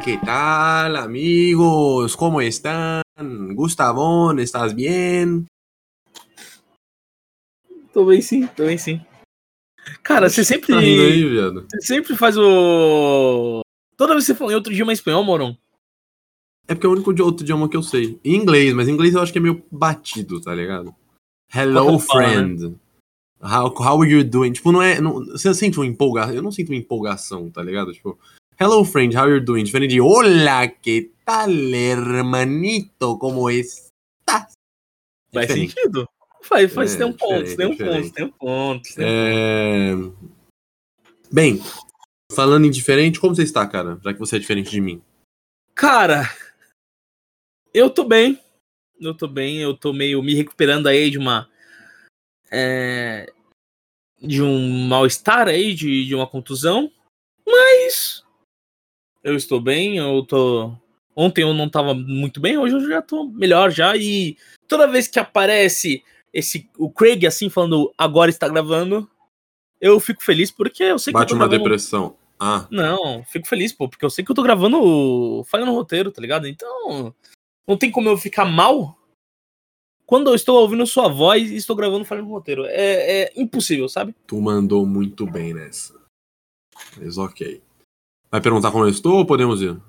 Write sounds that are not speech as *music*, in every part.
Hola, ¿qué tal, amigos? ¿Cómo están? Gustavón, ¿estás bien? Tô bem sim, tô bem sim. Cara, você sempre. Tá aí, viado? Você sempre faz o. Toda vez que você fala em outro idioma espanhol, Moron. É porque é o único de- outro idioma que eu sei. Em inglês, mas em inglês eu acho que é meio batido, tá ligado? Hello, que fala, friend. How, how are you doing? Tipo, não é. Não, você sente uma empolgação. Eu não sinto uma empolgação, tá ligado? Tipo, hello, friend, how are you doing? Diferente de hola, que tal, hermanito? Como estás? É Faz diferente. sentido? Faz, faz, É, tem um ponto, tem um ponto, tem um ponto. tem um É... Bem, falando em diferente, como você está, cara? Já que você é diferente de mim. Cara, eu tô bem. Eu tô bem, eu tô meio me recuperando aí de uma. é, de um mal-estar aí, de, de uma contusão. Mas. Eu estou bem, eu tô. Ontem eu não tava muito bem, hoje eu já tô melhor já. E toda vez que aparece esse o Craig assim falando agora está gravando, eu fico feliz porque eu sei que Bate eu tô uma gravando depressão. Ah, não, fico feliz, pô, porque eu sei que eu tô gravando falha no roteiro, tá ligado? Então, não tem como eu ficar mal quando eu estou ouvindo sua voz e estou gravando falha no roteiro. É, é impossível, sabe? tu mandou muito bem nessa. Mas ok. Vai perguntar como eu estou ou podemos ir?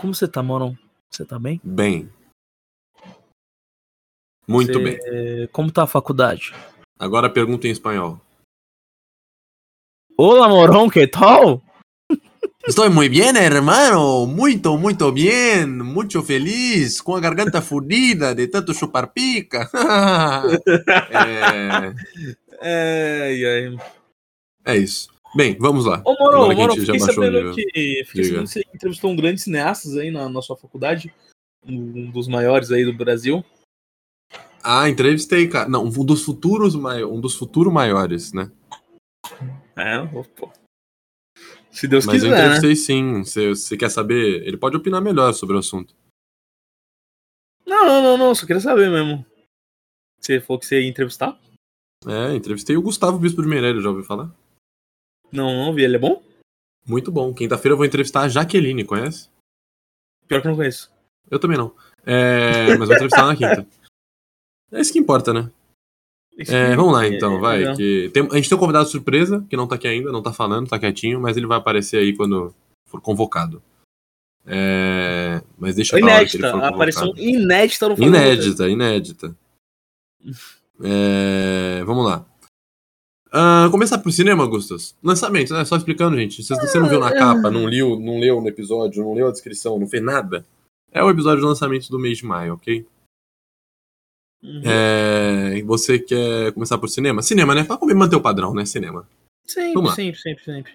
Como você tá, Moron? Você tá bem? Bem. Muito Você- bem. É, Como tá a faculdade? Agora pergunta em espanhol. Olá, Moron, que tal? Estou muito bem, hermano. Muito, muito bem. Muito feliz. Com a garganta fudida de tanto chupar pica. *laughs* é, *laughs* Ai, ai. é isso. Bem, vamos lá. Ô, Moron, gente já fiquei sabendo que, fiquei sabendo que você entrevistou um grande cineastas aí na, na sua faculdade, um dos maiores aí do Brasil. Ah, entrevistei, cara. Não, um dos futuros, mai... um dos futuros maiores, né? É, pô. Se Deus Mas eu quiser, né? entrevistei sim. Se você quer saber, ele pode opinar melhor sobre o assunto. Não, não, não, não, só queria saber mesmo. Você falou que você ia entrevistar? É, entrevistei o Gustavo Bispo de Meirelles, já ouviu falar? Não, não vi, ele é bom? Muito bom. Quinta-feira eu vou entrevistar a Jaqueline, conhece? Pior que eu não conheço. Eu também não. É, mas vou entrevistar na quinta. É isso que importa, né? É, que- vamos lá é, então, é vai. que tem- a gente tem um convidado surpresa, que não tá aqui ainda, não tá falando, tá quietinho, mas ele vai aparecer aí quando for convocado. É, mas deixa pra hora que ele Inédita, for convocado. aparição inédita no Inédita, inédita. É, vamos lá. Ah, começar por cinema, Gustas. Lançamento, né? Só explicando, gente. Se você não viu na capa, não leu, não leu no episódio, não leu a descrição, não fez nada, é o episódio de lançamento do mês de maio, ok? Uhum. É, você quer começar por cinema? Cinema, né? Pra manter o padrão, né? Cinema. Sempre, sempre, sempre, sempre.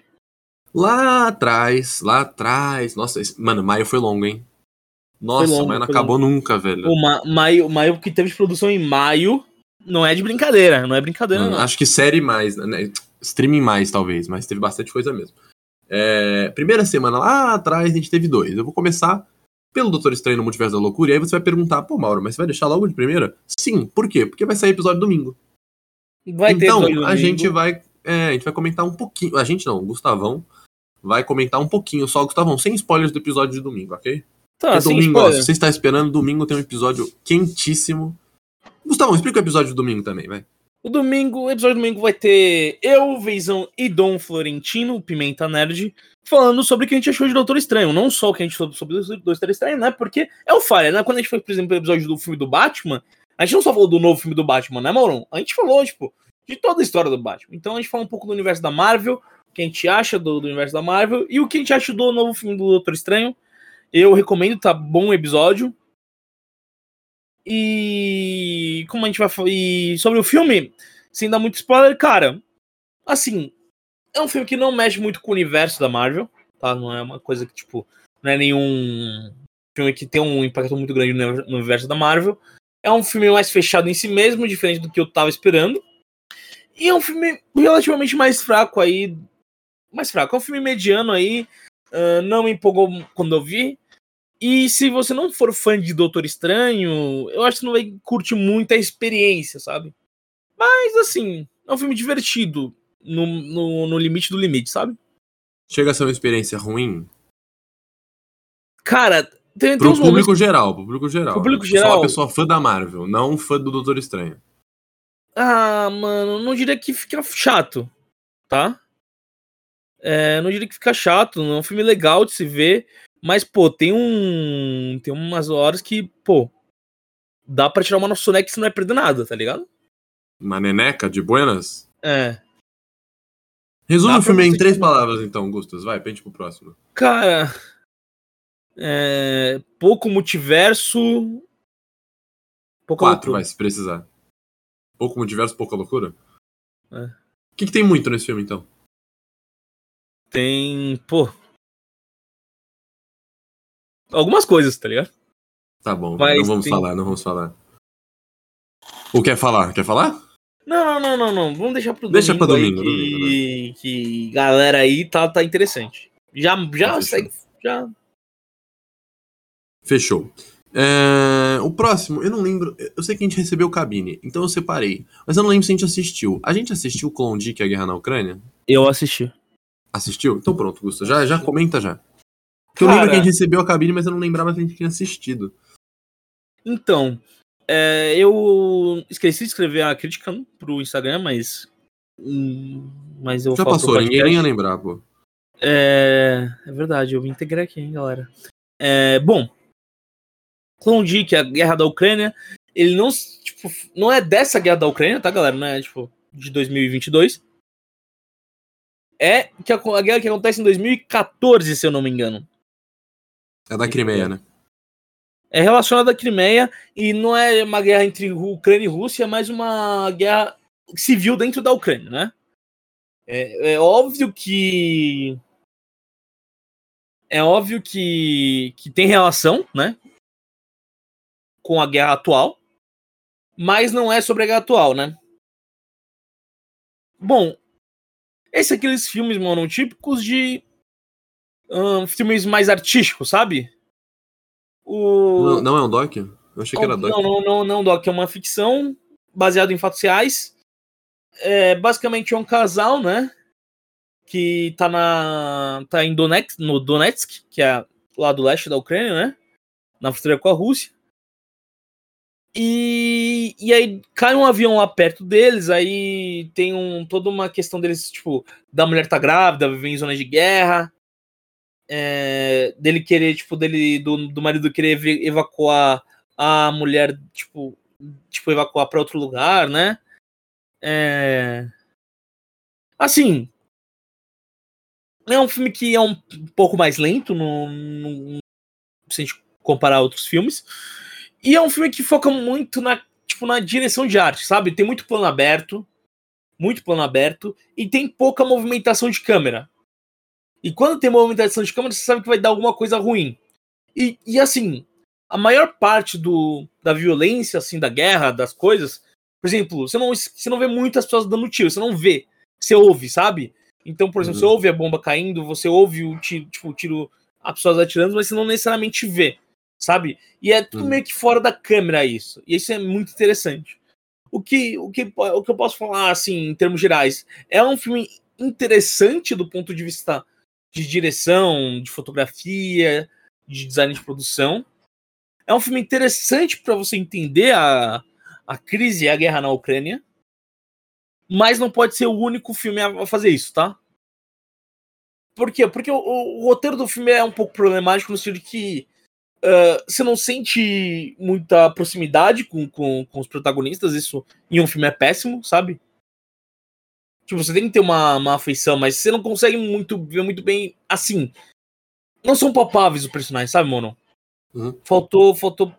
Lá atrás, lá atrás. Nossa, esse- mano, maio foi longo, hein? Nossa, longo, maio não acabou nunca, velho. O ma maio, maio que teve de produção em maio não é de brincadeira, não é brincadeira, Hum, não. Acho que série mais, né? Streaming mais, talvez, mas teve bastante coisa mesmo. É, primeira semana lá atrás a gente teve dois. Eu vou começar pelo Doutor Estranho no Multiverso da Loucura, e aí você vai perguntar, pô, Mauro, mas você vai deixar logo de primeira? Sim, por quê? Porque vai sair episódio domingo. Vai ter então, episódio a gente vai. é, a gente vai comentar um pouquinho. A gente não, o Gustavão vai comentar um pouquinho só, Gustavão, sem spoilers do episódio de domingo, ok? Tá, Porque sem domingo, ó, se você está esperando, domingo tem um episódio quentíssimo. Gustavão, explica o episódio de domingo também, vai. O domingo, o episódio do domingo vai ter eu, Veizão e Dom Florentino, Pimenta Nerd, falando sobre o que a gente achou de Doutor Estranho. Não só o que a gente falou sobre o Doutor Estranho, né? Porque é o falha, né? Quando a gente foi, por exemplo, o episódio do filme do Batman, a gente não só falou do novo filme do Batman, né, Mauron? A gente falou, tipo, de toda a história do Batman. Então a gente falou um pouco do universo da Marvel, o que a gente acha do, do universo da Marvel e o que a gente acha do novo filme do Doutor Estranho. Eu recomendo, tá bom o episódio. E como a gente vai e sobre o filme, sem dar muito spoiler, cara, assim, é um filme que não mexe muito com o universo da Marvel, tá? Não é uma coisa que, tipo, não é nenhum filme que tem um impacto muito grande no universo da Marvel. É um filme mais fechado em si mesmo, diferente do que eu tava esperando. E é um filme relativamente mais fraco aí. Mais fraco, é um filme mediano aí. ah, não me empolgou quando eu vi. E se você não for fã de Doutor Estranho, eu acho que não vai curtir muito a experiência, sabe? Mas assim, é um filme divertido no, no, no limite do limite, sabe? Chega a ser uma experiência ruim? Cara, tem, tem Pro uns público momentos. geral, pro público geral. Pro público geral. uma pessoa fã da Marvel, não fã do Doutor Estranho. Ah, mano, não diria que fica chato, tá? É, não diria que fica chato, não é um filme legal de se ver, mas, pô, tem um. Tem umas horas que, pô, dá pra tirar uma soneca que você não vai perder nada, tá ligado? Uma neneca de buenas? É. Resume o filme em três palavras, então, Gustas. Vai, pente pro próximo. Cara. É, pouco multiverso. Pouca Quatro, loucura. vai, se precisar. Pouco multiverso, pouca loucura? É. O que, que tem muito nesse filme, então? Tem, pô. Algumas coisas, tá ligado? Tá bom, Mas não vamos tem- falar, não vamos falar. Ou quer falar? Quer falar? Não, não, não, não, não. Vamos deixar pro Deixa domingo. pra aí domingo, que, domingo, que galera aí tá, tá interessante. Já, já Tá segue. Já. Fechou. É, O próximo, eu não lembro. Eu sei que a gente recebeu cabine, então eu separei. Mas eu não lembro se a gente assistiu. A gente assistiu o Klondike, a Guerra na Ucrânia? Eu assisti. Assistiu? Então pronto, Gusta. Já, já comenta já. Porque eu Cara- lembro que a gente recebeu a cabine, mas eu não lembrava que a gente tinha assistido. Então, é, eu esqueci de escrever a crítica pro Instagram, mas. hum, Mas eu Já passou, ninguém nem ia lembrar, pô. É, é verdade, eu me integrei aqui, hein, galera. É, bom, Klondike, a guerra da Ucrânia, ele não, tipo, não é dessa guerra da Ucrânia, tá, galera? Não é, tipo, de 2022. É que a guerra que acontece em 2014, se eu não me engano. É da Crimeia, né? É relacionada à Crimeia e não é uma guerra entre Ucrânia e Rússia, é mais uma guerra civil dentro da Ucrânia, né? É, é óbvio que. É óbvio que, que tem relação, né? Com a guerra atual, mas não é sobre a guerra atual, né? Bom, esses aqueles filmes, mano, típicos de. Ahn, filmes mais artísticos, sabe? O... Não, não é um doc? Eu achei que era doc. Não, não, não, não, Doc. É uma ficção baseada em fatos reais. É, basicamente é um casal, né? Que tá na. tá em Donetsk, no Donetsk, que é lá do leste da Ucrânia, né? Na fronteira com a Rússia. E, e aí cai um avião lá perto deles, aí tem um, toda uma questão deles, tipo, da mulher tá grávida, viver em zona de guerra, é, dele querer, tipo, dele, do, do marido querer ev- evacuar a mulher, tipo, tipo evacuar para outro lugar, né? É... Assim, é um filme que é um pouco mais lento, no, no- se a gente comparar a outros filmes, e é um filme que foca muito na, tipo, na direção de arte, sabe? Tem muito plano aberto, muito plano aberto, e tem pouca movimentação de câmera. E quando tem movimentação de câmera, você sabe que vai dar alguma coisa ruim. E, e assim, a maior parte do, da violência, assim, da guerra, das coisas, por exemplo, você não, você não vê muitas pessoas dando tiro, você não vê, você ouve, sabe? Então, por exemplo, Uhum. você ouve a bomba caindo, você ouve o tiro, tipo, o tiro, as pessoas atirando, mas você não necessariamente vê, sabe? E é tudo Uhum. meio que fora da câmera isso. E isso é muito interessante. O que, o, que, o que eu posso falar, assim, em termos gerais, é um filme interessante do ponto de vista de direção, de fotografia, de design de produção. É um filme interessante para você entender a, a crise e a guerra na Ucrânia. Mas não pode ser o único filme a fazer isso, tá? Por quê? Porque o, o- o roteiro do filme é um pouco problemático no sentido de que ah, você não sente muita proximidade com, com, com os protagonistas. Isso em um filme é péssimo, sabe? Tipo, você tem que ter uma, uma afeição, mas você não consegue muito ver muito bem assim. Não são palpáveis os personagens, sabe, Mono? Uhum. Faltou, faltou.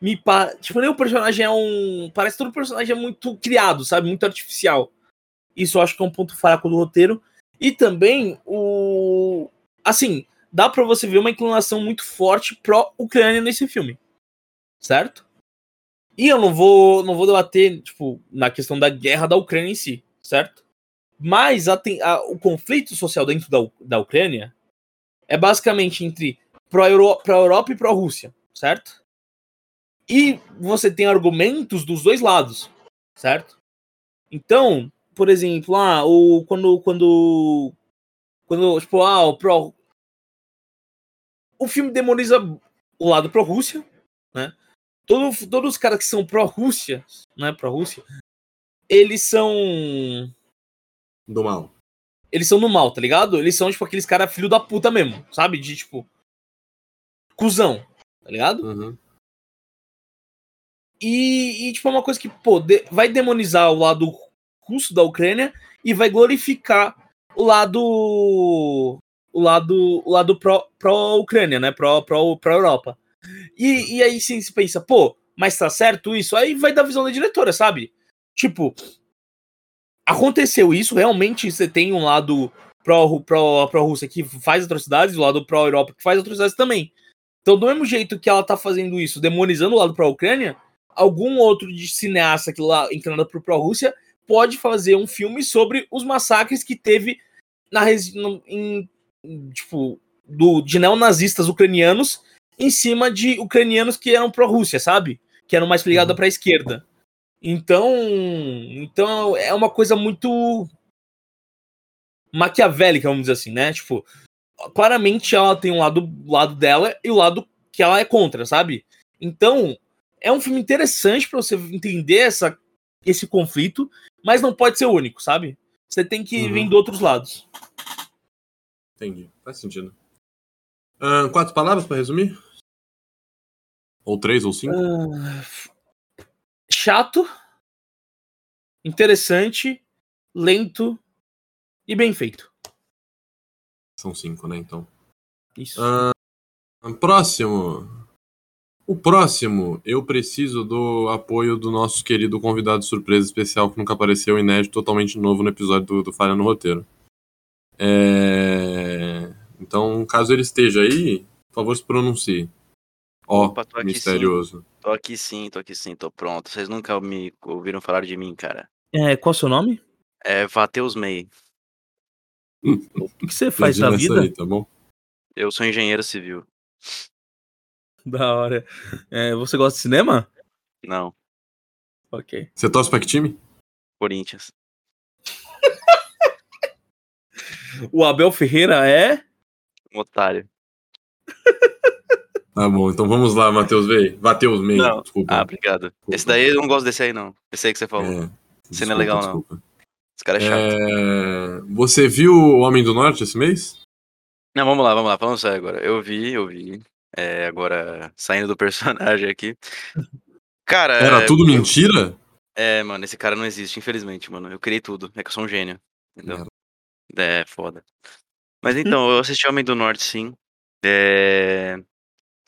Me pa... Tipo, nem o personagem é um. Parece que todo personagem é muito criado, sabe? Muito artificial. Isso eu acho que é um ponto fraco do roteiro. E também o. Assim, dá pra você ver uma inclinação muito forte pró-Ucrânia nesse filme. Certo? E eu não vou, não vou debater, tipo, na questão da guerra da Ucrânia em si, certo? Mas a a- o conflito social dentro da, da Ucrânia é basicamente entre pró-Euro- pró-Europa e pró-Rússia, certo? E você tem argumentos dos dois lados, certo? Então, por exemplo, ah, o, quando, quando Quando, tipo, ah, o pro. O filme demoniza o lado pró-Rússia, né? Todo, todos os caras que são pró-Rússia, né? Pró-Rússia, eles são. Do mal. Eles são no mal, tá ligado? Eles são, tipo, aqueles caras filho da puta mesmo, sabe? De, tipo. Cusão, tá ligado? Uhum. E, e, tipo, é uma coisa que, pô, de, vai demonizar o lado russo da Ucrânia e vai glorificar o lado. O lado, o lado pró-Ucrânia, né? Pró-Europa. E, e aí sim se pensa, pô, mas tá certo isso? Aí vai da visão da diretora, sabe? Tipo, aconteceu isso, realmente você tem um lado pró-Rússia pró, pró que faz atrocidades o lado pró-Europa que faz atrocidades também. Então, do mesmo jeito que ela tá fazendo isso, demonizando o lado pró-Ucrânia, algum outro de cineasta que lá inclinado pro pró-Rússia pode fazer um filme sobre os massacres que teve na no, em, tipo do, de neonazistas ucranianos em cima de ucranianos que eram pró-Rússia, sabe? Que eram mais ligados uhum. para a esquerda. Então, então é uma coisa muito maquiavélica, vamos dizer assim, né? Tipo, claramente ela tem um lado, lado dela e o lado que ela é contra, sabe? Então, é um filme interessante para você entender essa, esse conflito, mas não pode ser o único, sabe? Você tem que uhum. vir de outros lados. Entendi. Faz sentido. Uh, quatro palavras para resumir? Ou três ou cinco? Uh, chato, interessante, lento e bem feito. São cinco, né? Então. Isso. Uh, próximo. O próximo, eu preciso do apoio do nosso querido convidado surpresa especial que nunca apareceu, inédito, totalmente novo no episódio do, do Falha no Roteiro. É... Então, caso ele esteja aí, por favor, se pronuncie. Ó, tô misterioso. Aqui tô aqui sim, tô aqui sim, tô pronto. Vocês nunca me ouviram falar de mim, cara. É, qual é o seu nome? É Vateus May. o que você faz na vida? Aí, tá bom? Eu sou engenheiro civil. Da hora. É, você gosta de cinema? Não. Ok. Você torce pra que time? Corinthians. *laughs* o Abel Ferreira é? Um otário. *laughs* Tá bom, então vamos lá, Matheus Vei. Matheus Meio, não. desculpa. Ah, obrigado. Desculpa. Esse daí eu não gosto desse aí, não. Esse aí que você falou. É, esse não é legal, desculpa. não. Esse cara é chato. É... Você viu O Homem do Norte esse mês? Não, vamos lá, vamos lá. Falando sério agora. Eu vi, eu vi. É, agora, saindo do *laughs* personagem aqui. Cara. Era é, tudo eu... mentira? É, mano, esse cara não existe, infelizmente, mano. Eu criei tudo. É que eu sou um gênio. Entendeu? É, foda. Mas então, eu assisti Homem do Norte, sim. É...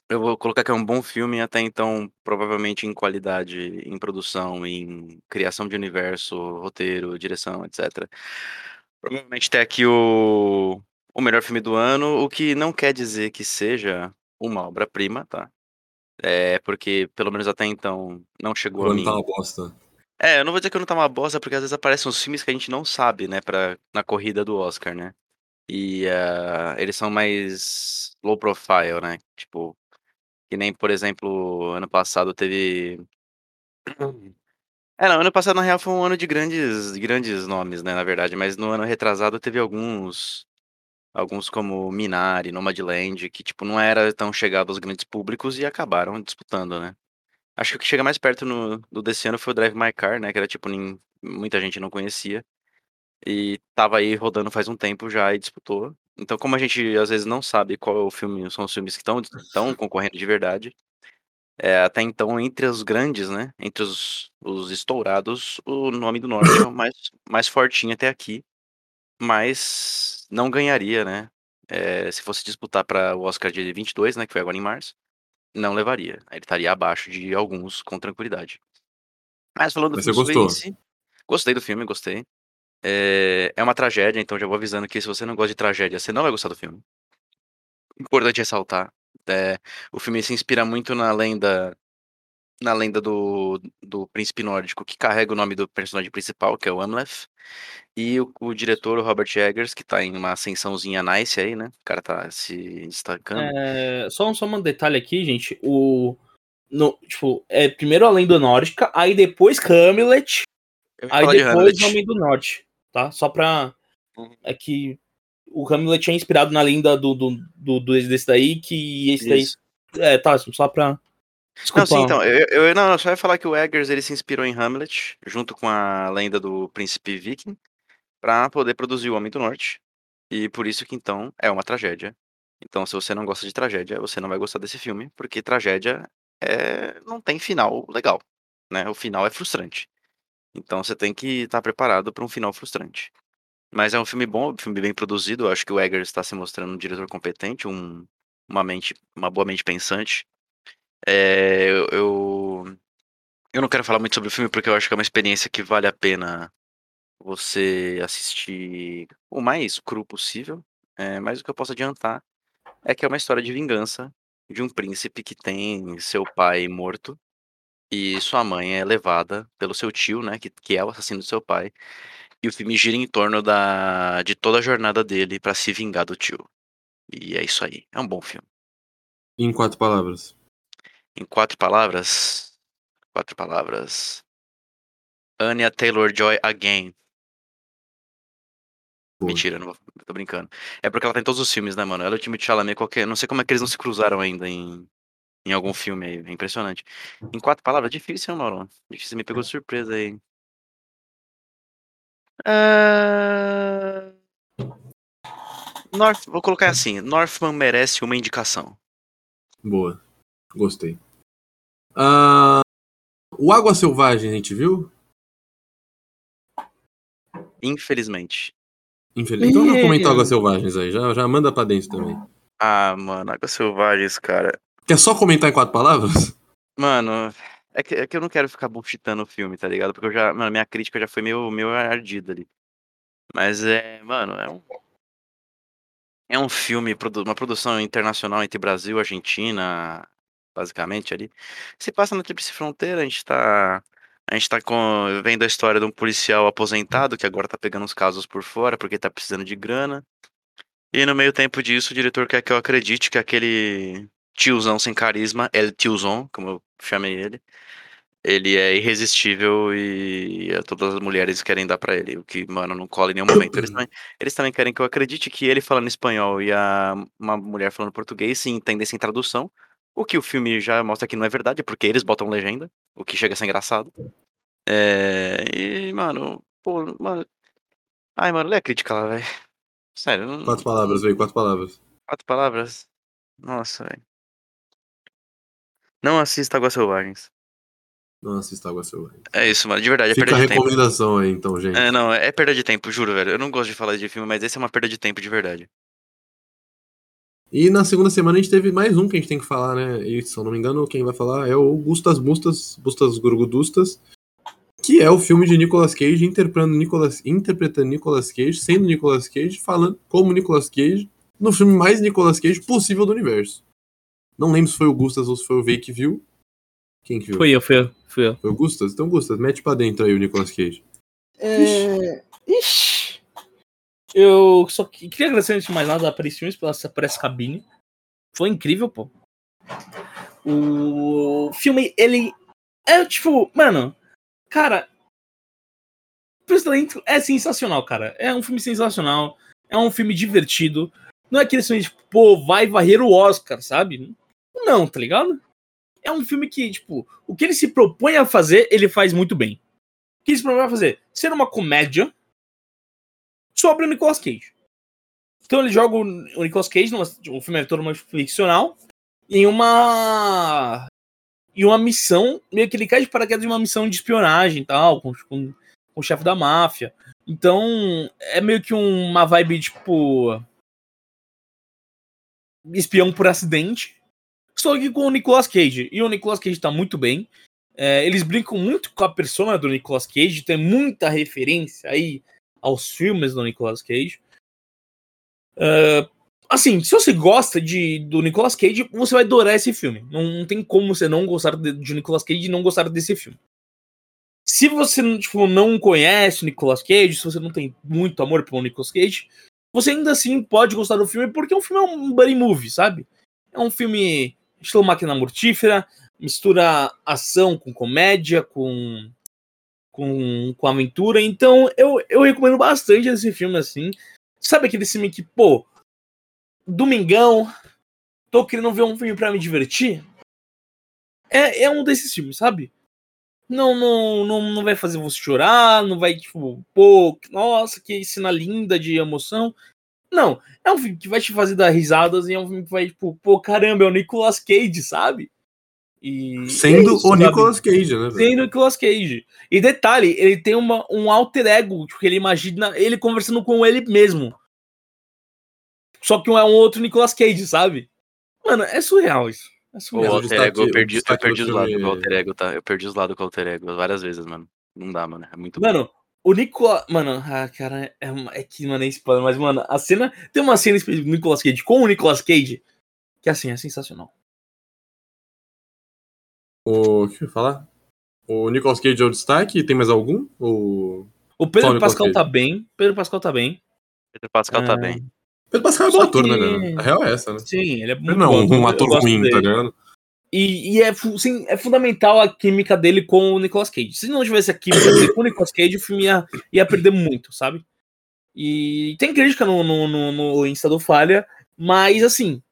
Eu vou colocar que é um bom filme, até então, provavelmente em qualidade, em produção, em criação de universo, roteiro, direção, etc. Provavelmente até aqui o, o melhor filme do ano, o que não quer dizer que seja uma obra-prima, tá? É, porque pelo menos até então não chegou Quando a mim. tá uma bosta. É, eu não vou dizer que não tá uma bosta, porque às vezes aparecem uns filmes que a gente não sabe, né, pra, na corrida do Oscar, né? E uh, eles são mais low profile, né? Tipo, que nem, por exemplo, ano passado teve. É, não, ano passado na real foi um ano de grandes, grandes nomes, né, na verdade, mas no ano retrasado teve alguns Alguns como Minari, Nomadland, que tipo não era tão chegado aos grandes públicos e acabaram disputando, né. Acho que o que chega mais perto no do desse ano foi o Drive My Car, né, que era tipo nin muita gente não conhecia, e tava aí rodando faz um tempo já e disputou. Então como a gente às vezes não sabe qual é o filme são os filmes que estão *laughs* concorrendo de verdade, é até então entre os grandes, né, entre os os estourados, o Nome do Norte é o mais mais fortinho até aqui. Mas não ganharia, né, eh, se fosse disputar para o Oscar de 22, né, que foi agora em março, não levaria. Ele estaria abaixo de alguns com tranquilidade. Mas falando do Mas você gostou? si, gostei do filme, gostei. Eh, é uma tragédia, então já vou avisando que se você não gosta de tragédia, você não vai gostar do filme. Importante ressaltar, eh, o filme se inspira muito na lenda na lenda do do príncipe nórdico que carrega o nome do personagem principal, que é o Amleth, e o o diretor, o Robert Eggers, que tá em uma ascensãozinha nice aí, né, o cara tá se destacando. É, só um só um detalhe aqui, gente, o no tipo, é primeiro a lenda nórdica, aí depois Hamlet, aí depois o Homem do Norte, tá? Só pra uhum. é que o Hamlet é inspirado na lenda do, do, do, do desse daí, que esse daí. Isso. É, tá, só pra. Não, sim, então, eu, eu não, eu só ia falar que o Eggers ele se inspirou em Hamlet, junto com a lenda do príncipe viking, pra poder produzir o Homem do Norte. E por isso que então é uma tragédia. Então, se você não gosta de tragédia, você não vai gostar desse filme, porque tragédia é não tem final legal, né? O final é frustrante. Então você tem que estar preparado para um final frustrante. Mas é um filme bom, um filme bem produzido. Eu acho que o Eggers está se mostrando um diretor competente, um, uma mente, uma boa mente pensante. É, eu, eu, eu não quero falar muito sobre o filme porque eu acho que é uma experiência que vale a pena você assistir o mais cru possível. É, mas o que eu posso adiantar é que é uma história de vingança de um príncipe que tem seu pai morto e sua mãe é levada pelo seu tio, né, que, que é o assassino do seu pai. E o filme gira em torno da, de toda a jornada dele pra se vingar do tio. E é isso aí. É um bom filme. Em quatro palavras. Em quatro palavras. Quatro palavras. Anya Taylor Joy Again. Boa. Mentira, não vou, tô brincando. É porque ela tá em todos os filmes, né, mano? Ela e o time de Chalamet, qualquer. Não sei como é que eles não se cruzaram ainda em, em algum filme aí. É impressionante. Em quatro palavras, difícil, hein, Mauro? Difícil, me pegou de surpresa aí. Ah, North, vou colocar assim: Northman merece uma indicação. Boa. Gostei. Ah, o Água Selvagem a gente viu? Infelizmente. Infelizmente. Então não comentou Águas Selvagens aí. Já, já manda pra dentro também. Ah, mano, Águas Selvagens, cara. Quer só comentar em quatro palavras? Mano, é que, é que eu não quero ficar bullshitando o filme, tá ligado? Porque eu já, mano, minha crítica já foi meio, meio ardida ali. Mas é, mano, é um. É um filme, uma produção internacional entre Brasil e Argentina, basicamente ali. Se passa na Tríplice Fronteira, a gente tá. A gente tá com, vendo a história de um policial aposentado que agora tá pegando os casos por fora porque tá precisando de grana. E no meio tempo disso, o diretor quer que eu acredite que aquele tiozão sem carisma, El Tiozão, como eu chamei ele, ele é irresistível e todas as mulheres querem dar pra ele, o que, mano, não cola em nenhum momento. Eles também, eles também querem que eu acredite que ele falando espanhol e a, uma mulher falando português se entendem sem tradução, o que o filme já mostra que não é verdade, porque eles botam legenda, o que chega a ser engraçado. É, e, mano, pô, mano. Ai, mano, lê a crítica lá, velho. Sério, não- Quatro palavras, veio quatro palavras. quatro palavras. Nossa, velho. Não assista Águas Selvagens. Não assista Água Selvagem. É isso, mano. De verdade, é Fica a perda de tempo. recomendação aí, então, gente. É, não, é perda de tempo, juro, velho. Eu não gosto de falar de filme, mas esse é uma perda de tempo de verdade. E na segunda semana a gente teve mais um que a gente tem que falar, né? E se eu não me engano, quem vai falar é o Gustas Bustas, Bustas Gurgudustas, que é o filme de Nicolas Cage interpretando Nicolas, interpretando Nicolas Cage, sendo Nicolas Cage, falando como Nicolas Cage, no filme mais Nicolas Cage possível do universo. Não lembro se foi o Gustas ou se foi o Vei que viu. Quem que viu? Fui eu, fui eu, fui eu. Foi o Gustas? Então, Gustas, mete pra dentro aí o Nicolas Cage. É... Ixi. Eu só que- queria agradecer antes de mais nada a Paris Filmes pela essa, por essa cabine. Foi incrível, pô. O filme, ele é tipo, mano, cara. Presidente é sensacional, cara. É um filme sensacional. É um filme divertido. Não é aquele filme tipo, pô, vai varrer o Oscar, sabe? Não, tá ligado? É um filme que, tipo, o que ele se propõe a fazer, ele faz muito bem. O que ele se propõe a fazer? Ser uma comédia sobre o Nicolas Cage. Então ele joga o Nicolas Cage, numa, o filme é totalmente ficcional, em uma. em uma missão, meio que ele cai de paraquedas de uma missão de espionagem e tal, com, com, com o chefe da máfia. Então é meio que uma vibe tipo. espião por acidente. Só que com o Nicolas Cage. E o Nicolas Cage tá muito bem. É, eles brincam muito com a persona do Nicolas Cage, tem muita referência aí aos filmes do Nicolas Cage. É, assim, se você gosta de, do Nicolas Cage, você vai adorar esse filme. Não, não tem como você não gostar de, de Nicolas Cage e não gostar desse filme. Se você tipo, não conhece o Nicolas Cage, se você não tem muito amor pelo Nicolas Cage, você ainda assim pode gostar do filme, porque o filme é um buddy movie, sabe? É um filme estilo máquina mortífera, mistura ação com comédia, com, com, com aventura. Então eu, eu recomendo bastante esse filme, assim. Sabe aquele filme que, pô, domingão, tô querendo ver um filme pra me divertir? É, é um desses filmes, sabe? Não, não, não, não vai fazer você chorar, não vai, tipo, pô, nossa, que cena linda de emoção. Não, é um filme que vai te fazer dar risadas e é um filme que vai, tipo, pô, caramba, é o Nicolas Cage, sabe? E Sendo é isso, o sabe? Nicolas Cage, né? Sendo o Nicolas Cage. E detalhe, ele tem uma, um alter ego, tipo, que ele imagina ele conversando com ele mesmo. Só que um é um outro Nicolas Cage, sabe? Mano, é surreal isso. É surreal. O alter ego, eu perdi, eu perdi os lados com o alter ego, tá? Eu perdi os lados com o alter ego várias vezes, mano. Não dá, mano. É muito Mano, bom. O Nicolas. Mano, ah, cara, é, é que, mano, é spoiler, mas, mano, a cena. Tem uma cena do Nicolas Cage com o Nicolas Cage que, assim, é sensacional. O que eu ia falar? O Nicolas Cage é o destaque? Tem mais algum? O, o Pedro Pascal tá bem. Pedro Pascal tá bem. Pedro Pascal tá é... tá bem. Pedro Pascal é bom ator, que... né, A real é essa, né? Sim, ele é muito Não, bom, um ator ruim, dele. tá ligado? E, e é, sim, é fundamental a química dele com o Nicolas Cage. Se não tivesse a química dele com o Nicolas Cage, o filme ia, ia perder muito, sabe? E tem crítica no, no, no, no Insta do Falha, mas assim,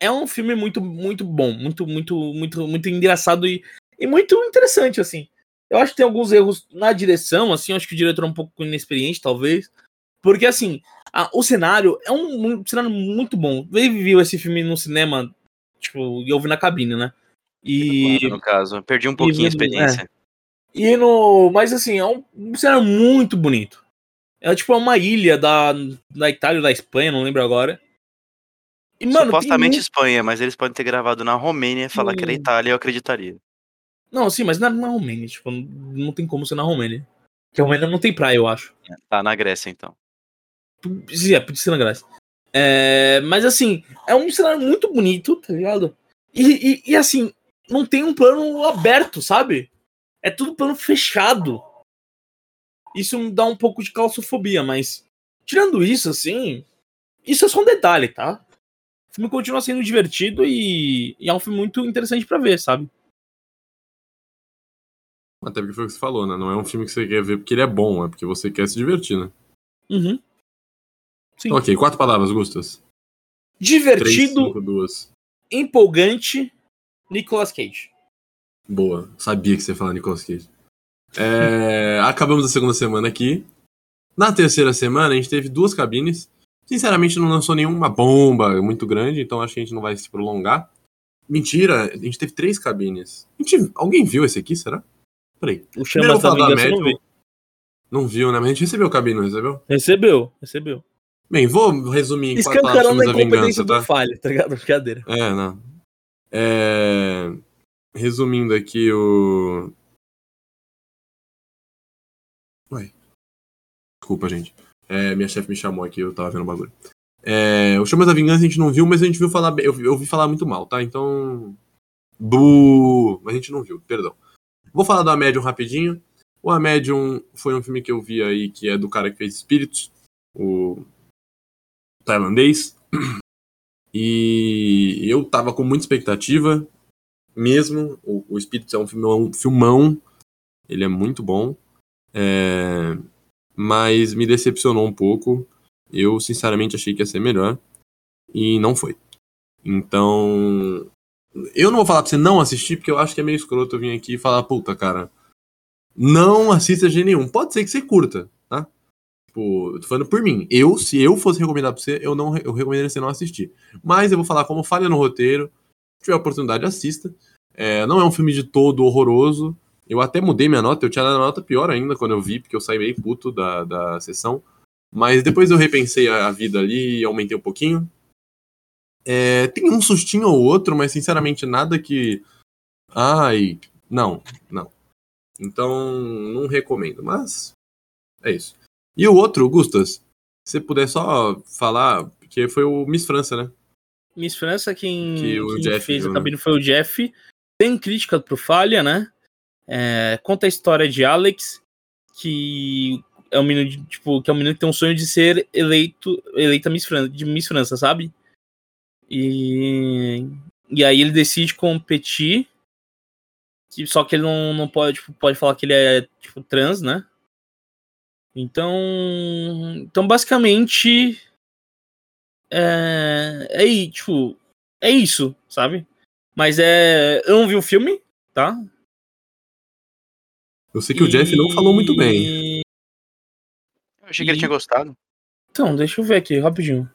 é um filme muito, muito bom, muito, muito, muito, muito engraçado e, e muito interessante, assim. Eu acho que tem alguns erros na direção, assim, acho que o diretor é um pouco inexperiente, talvez. Porque, assim, a, o cenário é um, um, cenário muito bom. Viu esse filme no cinema, tipo, e eu vi na cabine, né? E. No caso, perdi um pouquinho e, a experiência. É. E no. Mas, assim, é um, um cenário muito bonito. É tipo uma ilha da, da Itália ou da Espanha, não lembro agora. E, mano, Supostamente muito... Espanha, mas eles podem ter gravado na Romênia e falar hum. que era Itália, eu acreditaria. Não, sim, mas não é na Romênia, tipo, não tem como ser na Romênia. Porque a Romênia não tem praia, eu acho. Tá na Grécia, então. Sim, é, podia ser na Grécia. É, mas assim, é um cenário muito bonito, tá ligado? E, e, e, assim, não tem um plano aberto, sabe? É tudo plano fechado. Isso me dá um pouco de claustrofobia, mas tirando isso, assim, isso é só um detalhe, tá? o filme continua sendo divertido e, e é um filme muito interessante para ver, sabe? Até porque foi o que você falou, né? Não é um filme que você quer ver porque ele é bom, é porque você quer se divertir, né? Uhum. Sim. Ok, quatro palavras, Gustas. Divertido, Três, cinco, empolgante, Nicolas Cage. Boa, sabia que você ia falar Nicolas Cage. É, *laughs* acabamos a segunda semana aqui. Na terceira semana, a gente teve duas cabines. Sinceramente, não lançou nenhuma bomba muito grande, então acho que a gente não vai se prolongar. Mentira, a gente teve três cabines. Gente, alguém viu esse aqui, será? Peraí. O Chamas da Vingança não viu. Não viu, né? Mas a gente recebeu o cabine, não recebeu? Recebeu, recebeu. Bem, vou resumir em quatro palavras da Vingança, tá? falha, tá ligado? Brincadeira. É, não. É... Resumindo aqui o... Ué. Desculpa, gente. É, minha chefe me chamou aqui, eu tava vendo o bagulho. É, o Chamas da Vingança a gente não viu, mas a gente viu falar. Eu, eu ouvi falar muito mal, tá? Então. Bu. Mas a gente não viu, perdão. Vou falar do A Medium rapidinho. O A Medium foi um filme que eu vi aí, que é do cara que fez Espíritos, o tailandês. E eu tava com muita expectativa, mesmo. O, o Espíritos é um filmão, filmão, ele é muito bom. É mas me decepcionou um pouco. Eu, sinceramente, achei que ia ser melhor. E não foi. Então. Eu não vou falar pra você não assistir, porque eu acho que é meio escroto eu vir aqui e falar, puta, cara. Não assista de nenhum. Pode ser que você curta? Tipo, tô falando por mim. Eu, se eu fosse recomendar pra você, eu não eu recomendaria você não assistir. Mas eu vou falar como falha no roteiro. Se tiver oportunidade, assista. É, não é um filme de todo horroroso. Eu até mudei minha nota, eu tinha dado a nota pior ainda quando eu vi, porque eu saí meio puto da, da sessão. Mas depois eu repensei a, vida ali e aumentei um pouquinho. É, tem um sustinho ou outro, mas sinceramente nada que. Ai. Não, não. Então, não recomendo, mas. É isso. E o outro, Gustas, se você puder só falar, porque foi o Miss França, né? Miss França, quem, que quem Jeff, fez a cabine foi o Jeff. Tem crítica pro Falha, né? É, conta a história de Alex, que é um menino de, tipo, que é um menino que tem um sonho de ser eleito, eleita Miss França, de Miss França, sabe? E, e aí ele decide competir, que, só que ele não, não pode, tipo, pode falar que ele é tipo trans, né? Então, então basicamente é, é aí, tipo, é isso, sabe? Mas é, eu não vi o filme, tá? Eu sei que o Jeff não falou muito bem. Eu achei que ele E- tinha gostado. Então, deixa eu ver aqui, rapidinho.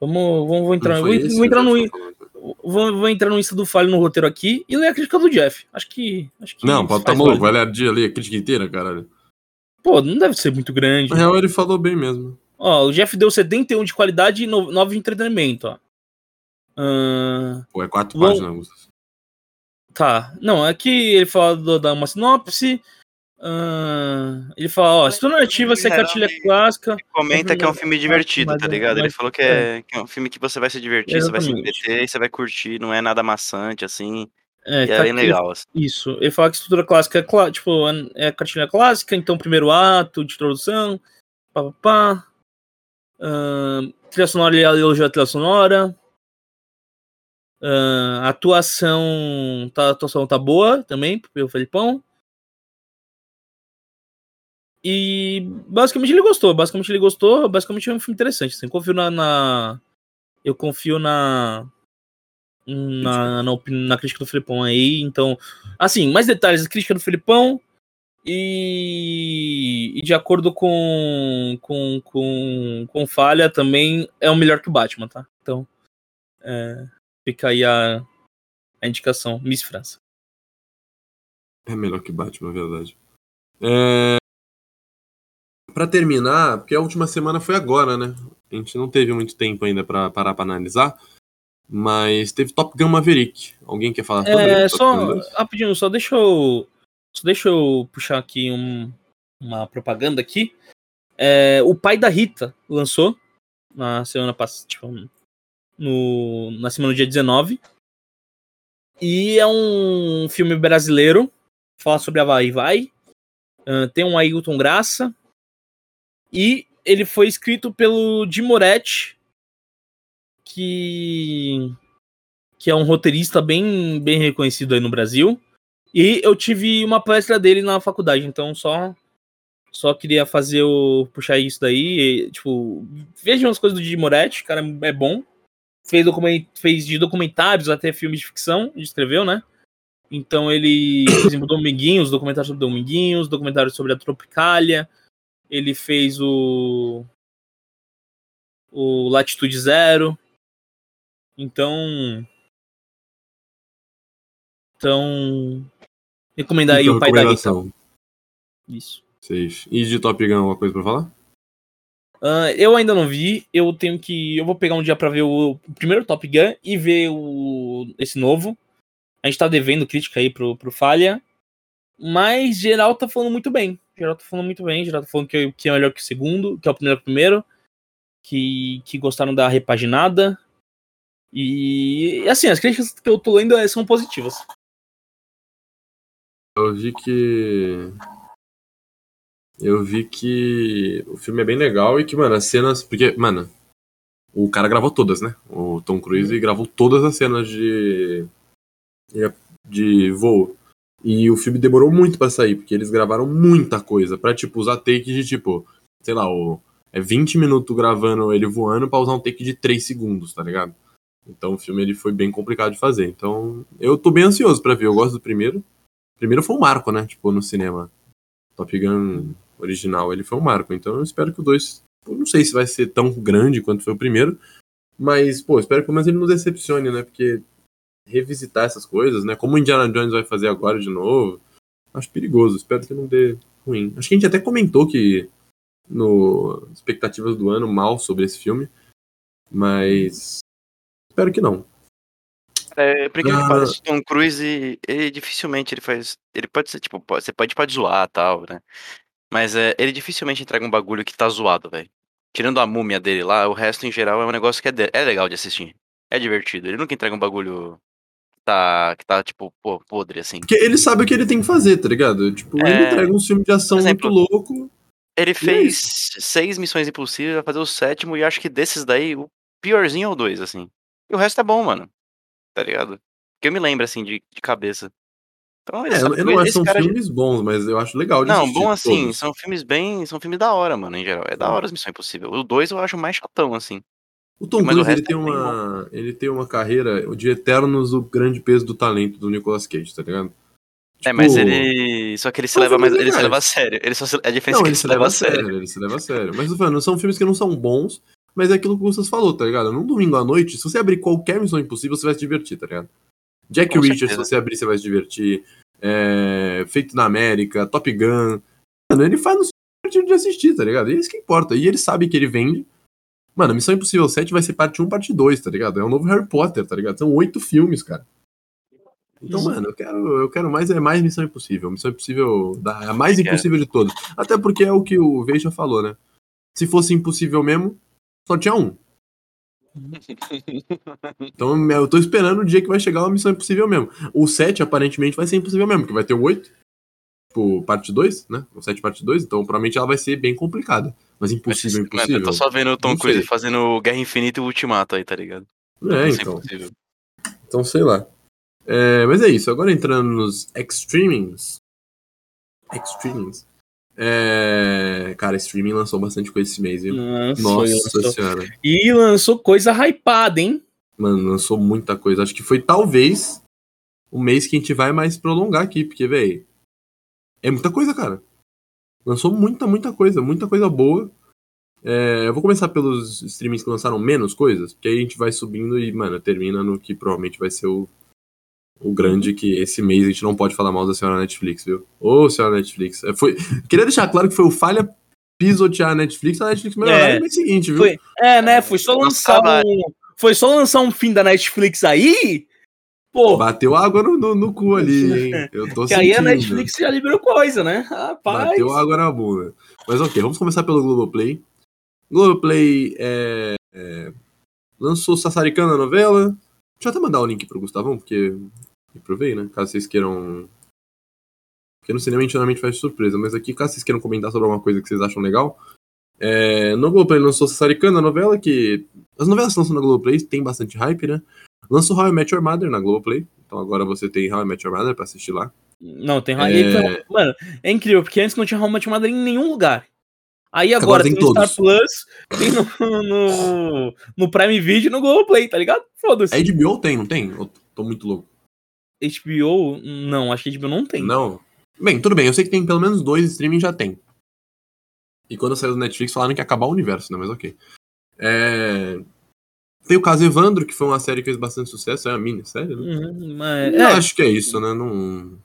Vamos, vamos vou entrar, vou, esse vou entrar no, vou, vou entrar no Insta do Falho no roteiro aqui e ler a crítica do Jeff. Acho que. Acho que Não, pode tá maluco, vai ler a dia ali, a crítica inteira, caralho. Pô, não deve ser muito grande. Na real, ele falou bem mesmo. Ó, o Jeff deu 71 de qualidade e 9 de entretenimento, ó. Ahn, Pô, é quatro Bom, páginas, Augusto. tá. Não, aqui ele fala do, da uma sinopse. ahn, ele fala, ó, se tu não é ativa, você é cartilha clássica. Comenta que é um filme divertido, Mas- tá ligado? Ele falou que é, que é um filme que você vai se divertir, você vai se Exatamente. divertir, você vai curtir, não é nada maçante, assim. É, tá é bem legal, assim. Isso. Ele fala que estrutura clássica é, tipo, é a cartilha clássica, então primeiro ato de introdução, pá, pá, pá. Ahn, trilha sonora, ele elogiou a trilha sonora. A atuação, tá, a atuação tá boa também, pelo Felipão. E basicamente ele gostou, basicamente ele gostou, basicamente é um filme interessante. Assim, confio na, na- eu confio na na, na, na crítica do Felipão aí, então, assim, mais detalhes da crítica do Felipão e, e de acordo com, com, com, com falha também é o melhor que o Batman, tá? Então, é, fica aí a, a indicação, Miss França. É melhor que Batman, é verdade. É... Pra terminar, porque a última semana foi agora, né? A gente não teve muito tempo ainda pra parar pra analisar. Mas teve Top Gun Maverick. Alguém quer falar sobre É, só, 2? rapidinho, só deixa eu, só deixa eu puxar aqui um- uma propaganda aqui. É, o pai da Rita lançou na semana passada, tipo, no, na semana do dia 19. E é um filme brasileiro, fala sobre a Vai Vai. Ah, tem um Ailton Graça. E ele foi escrito pelo Jim Moretti, que que é um roteirista bem, bem reconhecido aí no Brasil. E eu tive uma palestra dele na faculdade, então só só queria fazer o puxar isso daí, e, tipo, vejam as coisas do Jim Moretti, cara é bom. Fez, document, fez de documentários até filmes de ficção, escreveu, né? Então ele, *coughs* por exemplo, Dominguinhos, documentário sobre Dominguinhos, documentário sobre a Tropicália. Ele fez o o Latitude Zero. Então, então recomendar aí o pai da Rita. Isso. Safe. E de Top Gun, alguma coisa pra falar? Ah, eu ainda não vi, eu tenho que. Eu vou pegar um dia pra ver o, o primeiro Top Gun e ver o, esse novo. A gente tá devendo crítica aí pro, pro Falha. Mas geral tá falando muito bem. Geral tá falando muito bem. Geral tá falando que, que é melhor que o segundo, que é o primeiro que o primeiro. Que, que gostaram da repaginada. E assim, as críticas que eu tô lendo eh, são positivas. Eu vi que. Eu vi que o filme é bem legal e que, mano, as cenas. Porque, mano, o cara gravou todas, né? O Tom Cruise gravou todas as cenas de. de voo. E o filme demorou muito pra sair, porque eles gravaram muita coisa pra, tipo, usar take de, tipo, sei lá, o, é 20 minutos gravando ele voando pra usar um take de 3 segundos, tá ligado? Então o filme ele foi bem complicado de fazer. Então eu tô bem ansioso pra ver. Eu gosto do primeiro. O primeiro foi um marco, né? Tipo, no cinema. Top Gun original, ele foi um marco. Então eu espero que o 2. Não sei se vai ser tão grande quanto foi o primeiro. Mas, pô, espero que pelo menos ele nos decepcione, né? Porque revisitar essas coisas, né? Como o Indiana Jones vai fazer agora de novo, acho perigoso. Espero que não dê ruim. Acho que a gente até comentou que no expectativas do ano mal sobre esse filme, mas espero que não. É, por incrível que Ah. pareça, o Tom Cruise, ele dificilmente ele faz. Ele pode ser, tipo, pode- você pode, pode zoar tal, né? Mas é, ele dificilmente entrega um bagulho que tá zoado, velho. Tirando a múmia dele lá, o resto em geral é um negócio que é, de- é legal de assistir. É divertido. Ele nunca entrega um bagulho que tá, que tá tipo, pô, podre, assim. Porque ele sabe o que ele tem que fazer, tá ligado? Tipo, ele É. entrega um filme de ação exemplo, muito louco. Ele é fez seis missões impossíveis, vai fazer o sétimo, e acho que desses daí, o piorzinho é o dois, assim. E o resto é bom, mano. Tá ligado? Que eu me lembro, assim, de, de cabeça. Então, É, ele eu, sabe- não acho que esse são filmes bons, mas eu acho legal de Não, bom assim, todos. são filmes bem. São filmes da hora, mano, em geral. É da hora as Missão Impossível. O 2 eu acho mais chatão, assim. O Tom Mas Cruise ele resto tem, é uma, ele tem uma carreira de eternos o grande peso do talento do Nicolas Cage, tá ligado? É, mas Tipo, ele. Só que ele se leva mais. filmes Ele se leva a sério. Ele só se... A diferença Não, é que ele se leva a sério, ele se leva a sério. Mas, falando, são filmes que não são bons, mas é aquilo que o Gustas falou, tá ligado? Num domingo à noite, se você abrir qualquer Missão Impossível, você vai se divertir, tá ligado? Jack Reacher, se você abrir, você vai se divertir. É, Feito na América, Top Gun. Mano, ele faz no divertido de assistir, tá ligado? E é isso que importa. E ele sabe que ele vende. Mano, Missão Impossível 7 vai ser parte 1, parte 2, tá ligado? É um novo Harry Potter, tá ligado? São oito filmes, cara. Então, Isso. mano, eu quero, eu quero mais é mais Missão Impossível. Missão Impossível da, a mais impossível de todas. Até porque é o que o Veja falou, né? Se fosse impossível mesmo, só tinha um. Então eu tô esperando o dia que vai chegar uma Missão Impossível mesmo. O 7 aparentemente vai ser impossível mesmo, que vai ter o 8. Tipo, parte 2, né? O 7 parte 2, então provavelmente ela vai ser bem complicada. Mas impossível, Mano, impossível. eu tô só vendo o Tom Cruise fazendo Guerra Infinita e Ultimato aí, tá ligado? É, então. impossível. Então, sei lá. É, mas é isso. Agora entrando nos Extremings. Extremings. É, cara, streaming lançou bastante coisa esse mês, viu? Nossa, Nossa lançou. senhora. E lançou coisa hypada, hein? Mano, lançou muita coisa. Acho que foi talvez o mês que a gente vai mais prolongar aqui, porque, velho, é muita coisa, cara. Lançou muita, muita coisa, muita coisa boa. É, eu vou começar pelos streamings que lançaram menos coisas, porque aí a gente vai subindo e, mano, termina no que provavelmente vai ser o, o grande, que esse mês a gente não pode falar mal da senhora Netflix, viu? Ô, senhora Netflix. É, foi, queria deixar claro que foi o falha pisotear a Netflix, a Netflix melhorar É. no mês seguinte, viu? Foi, é, né? Foi só lançar um. Foi só lançar um fim da Netflix aí. Pô, Bateu água no, no, no cu ali, *laughs* hein? Eu tô que aí a sentindo. Netflix já liberou coisa, né? Rapaz. Bateu água na bunda. Mas ok, vamos começar pelo Globoplay. Globoplay é, é, lançou Sassaricana a novela. Deixa eu até mandar o link pro Gustavão, porque me provei, né? Caso vocês queiram. Porque no cinema a gente geralmente faz surpresa, mas aqui, caso vocês queiram comentar sobre alguma coisa que vocês acham legal. É, no Globoplay lançou Sassaricana, a novela que. As novelas que lançam na Globoplay tem bastante hype, né? Lançou How I Met Your Mother na Globoplay. Então agora você tem How I Met Your Mother pra assistir lá. Não, tem É. é... Mano, é incrível, porque antes não tinha Home Mother em nenhum lugar. Aí agora, Agora tem tem, no Star. Plus, tem no, *laughs* no, no Prime Video e no Globoplay, tá ligado? Foda-se. A HBO tem, não tem? Eu tô muito louco. HBO, não, acho que HBO não tem. Não. Bem, tudo bem, eu sei que tem pelo menos dois streaming já tem. E quando saiu do Netflix falaram que ia acabar o universo, né? Mas ok. É... Tem o caso Evandro, que foi uma série que fez bastante sucesso, é uma minissérie, né? Uhum, mas, Eu é, acho que é isso, né? Não.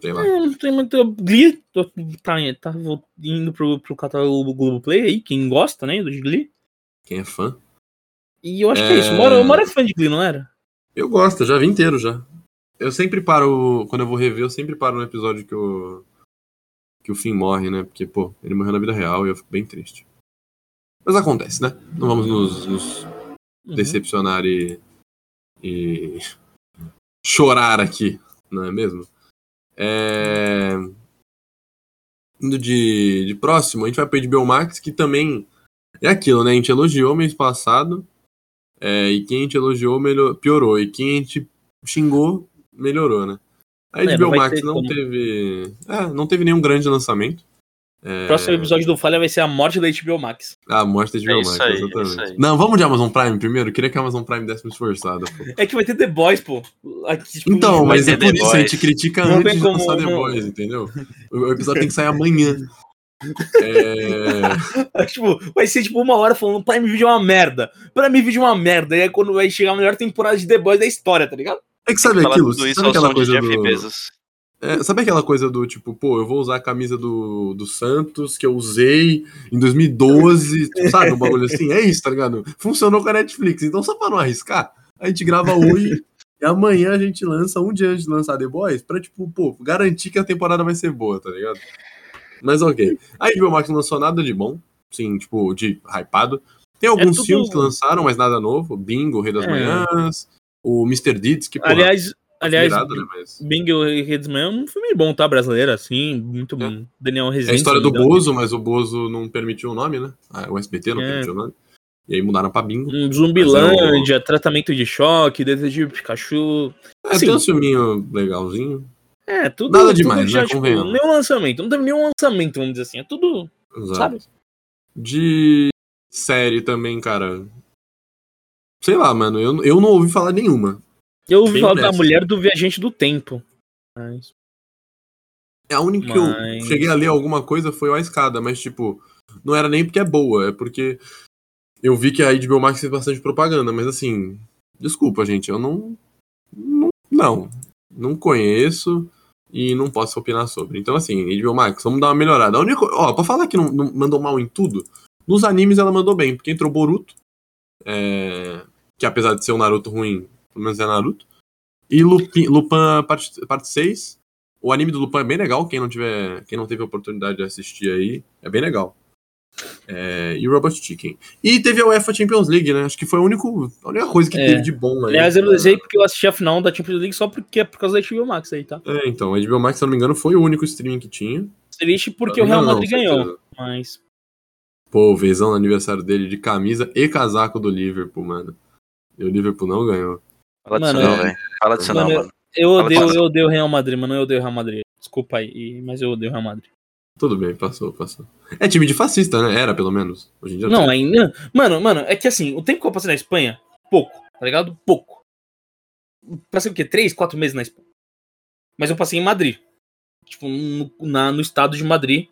Sei lá. não tem muito. Glee tá, tá indo pro, pro catálogo Globoplay aí, quem gosta, né, do Glee. Quem é fã? E eu acho que É. é isso. Mora, Mora é fã de Glee, não era? Eu gosto, eu já vi inteiro já. Eu sempre paro, quando eu vou rever, eu sempre paro no episódio que o. que o Finn morre, né? Porque, pô, ele morreu na vida real e eu fico bem triste. Mas acontece, né? Não vamos nos- nos Uhum. decepcionar e, e *laughs* chorar aqui, não é mesmo? É... Indo de, de próximo, a gente vai para HBO Max, que também é aquilo, né? A gente elogiou mês passado, é, e quem a gente elogiou melhor, piorou, e quem a gente xingou melhorou, né? A É, HBO não vai Max não como. teve. É, não teve nenhum grande lançamento. É, O próximo episódio do Falha vai ser a morte da HBO Max. A morte da HBO É Max, isso aí, exatamente. isso aí. Não, vamos de Amazon Prime primeiro? Eu queria que a Amazon Prime desse uma esforçada, pô. É que vai ter The Boys, pô. Aqui, tipo, Então, mas é The por isso, a Boys. gente critica Não antes tem de como, lançar The não. Boys, entendeu? O episódio tem que sair amanhã. *laughs* É... *laughs* tipo, vai ser tipo uma hora falando Prime Video é uma merda. Prime Video é uma merda. E é quando vai chegar a melhor temporada de The Boys da história, tá ligado? é que sabe aquilo? tudo isso Sabe aquela coisa Jeff do... É, sabe aquela coisa do tipo, pô, eu vou usar a camisa do, do Santos que eu usei em 2012, *laughs* tipo, sabe? Um bagulho assim. É isso, tá ligado? Funcionou com a Netflix. Então, só pra não arriscar, a gente grava hoje e amanhã a gente lança, um dia antes de lançar The Boys, pra, tipo, pô, garantir que a temporada vai ser boa, tá ligado? Mas ok. A HBO Max não lançou nada de bom, sim, tipo, de hypado. Tem alguns tudo- filmes que lançaram, mas nada novo. Bingo, Rei das É. Manhãs, o Mr. Deeds, que, porra, aliás, aliás virado, né? Mas... Bingo e Redes é um filme bom, tá? Brasileiro, assim, muito bom. Daniel É Rezende. a história do engano. Bozo, mas o Bozo não permitiu o nome, né? Ah, o SBT não É. permitiu o nome. E aí mudaram pra Bingo. Um Zumbilândia, tratamento de choque, detetive Pikachu. É, Sim. tem um filminho legalzinho. É, tudo. Nada tudo demais, já, né? tipo, Convenhamos. nenhum lançamento. Não teve nenhum lançamento, vamos dizer assim. É tudo. Exato. Sabe? De série também, cara. Sei lá, mano. Eu, eu não ouvi falar nenhuma. Eu ouvi Bem falar da mulher do viajante do tempo. Mas... É a única que Mas- eu cheguei a ler alguma coisa foi o A Escada, mas, tipo, não era nem porque é boa, é porque eu vi que a HBO Max fez bastante propaganda, mas assim, desculpa, gente, eu não. Não, não, não conheço e não posso opinar sobre. Então, assim, HBO Max, vamos dar uma melhorada. A única, ó, pra falar que não, não mandou mal em tudo, nos animes ela mandou bem, porque entrou Boruto, é, que apesar de ser um Naruto ruim, pelo menos é Naruto, e Lupin, Lupin parte, parte 6. O anime do Lupin é bem legal, quem não tiver, quem não teve a oportunidade de assistir aí, é bem legal. É, e Robot Chicken. E teve a UEFA Champions League, né? Acho que foi a, único, a única coisa que É. teve de bom aí. Aliás, eu desejei porque eu assisti a final da Champions League só porque é por causa da HBO Max aí, tá? É, então, a HBO Max, se eu não me engano, foi o único streaming que tinha. Triste porque Não, o Real não, Madrid certeza. ganhou. Mas. Pô, o Vezão no aniversário dele de camisa e casaco do Liverpool, mano. E o Liverpool não ganhou. Fala disso Mano, não, é- velho. Fala disso Mano, não, mano. Eu odeio, eu odeio o Real Madrid, mano. Eu odeio o Real Madrid. Desculpa aí, mas eu odeio o Real Madrid. Tudo bem, passou, passou. É time de fascista, né? Era, pelo menos. Hoje em dia Não, sei. ainda. Mano, mano, é que assim, o tempo que eu passei na Espanha, pouco, tá ligado? Pouco. Passei o quê? Três, quatro meses na Espanha. Mas eu passei em Madrid. Tipo, no, na- no estado de Madrid.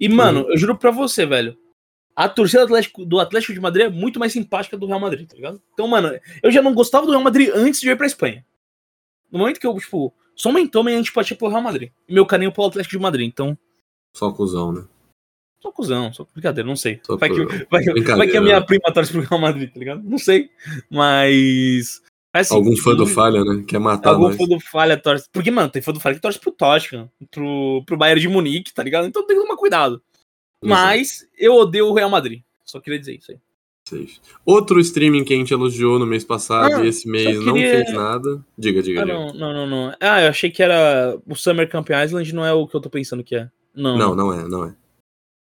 E, mano, Uhum. eu juro pra você, velho. A torcida do Atlético, do Atlético de Madrid é muito mais simpática do Real Madrid, tá ligado? Então, mano, eu já não gostava do Real Madrid antes de ir pra Espanha. No momento que eu, tipo, só aumentou minha antipatia pro Real Madrid. E meu carinho pro Atlético de Madrid. Então, Só cuzão, né? só cuzão, só brincadeira, não sei. Vai que, vai, vai que a minha prima torce pro Real Madrid, tá ligado? Não sei. Mas. assim, Algum fã do tipo, Falha, né? Quer matar Algum nós. fã do Falha torce. Porque, mano, tem fã do Falha que torce pro Tottenham, pro, pro Bayern de Munique, tá ligado? Então tem que tomar cuidado. Mas eu odeio o Real Madrid. Só queria dizer isso aí. Safe. Outro streaming que a gente elogiou no mês passado Ah, e esse mês só não queria- fez nada. Diga, diga, Ah, diga. não, não, não, não. Ah, eu achei que era o Summer Camp Island, não é o que eu tô pensando que é. Não. Não, não é, não é.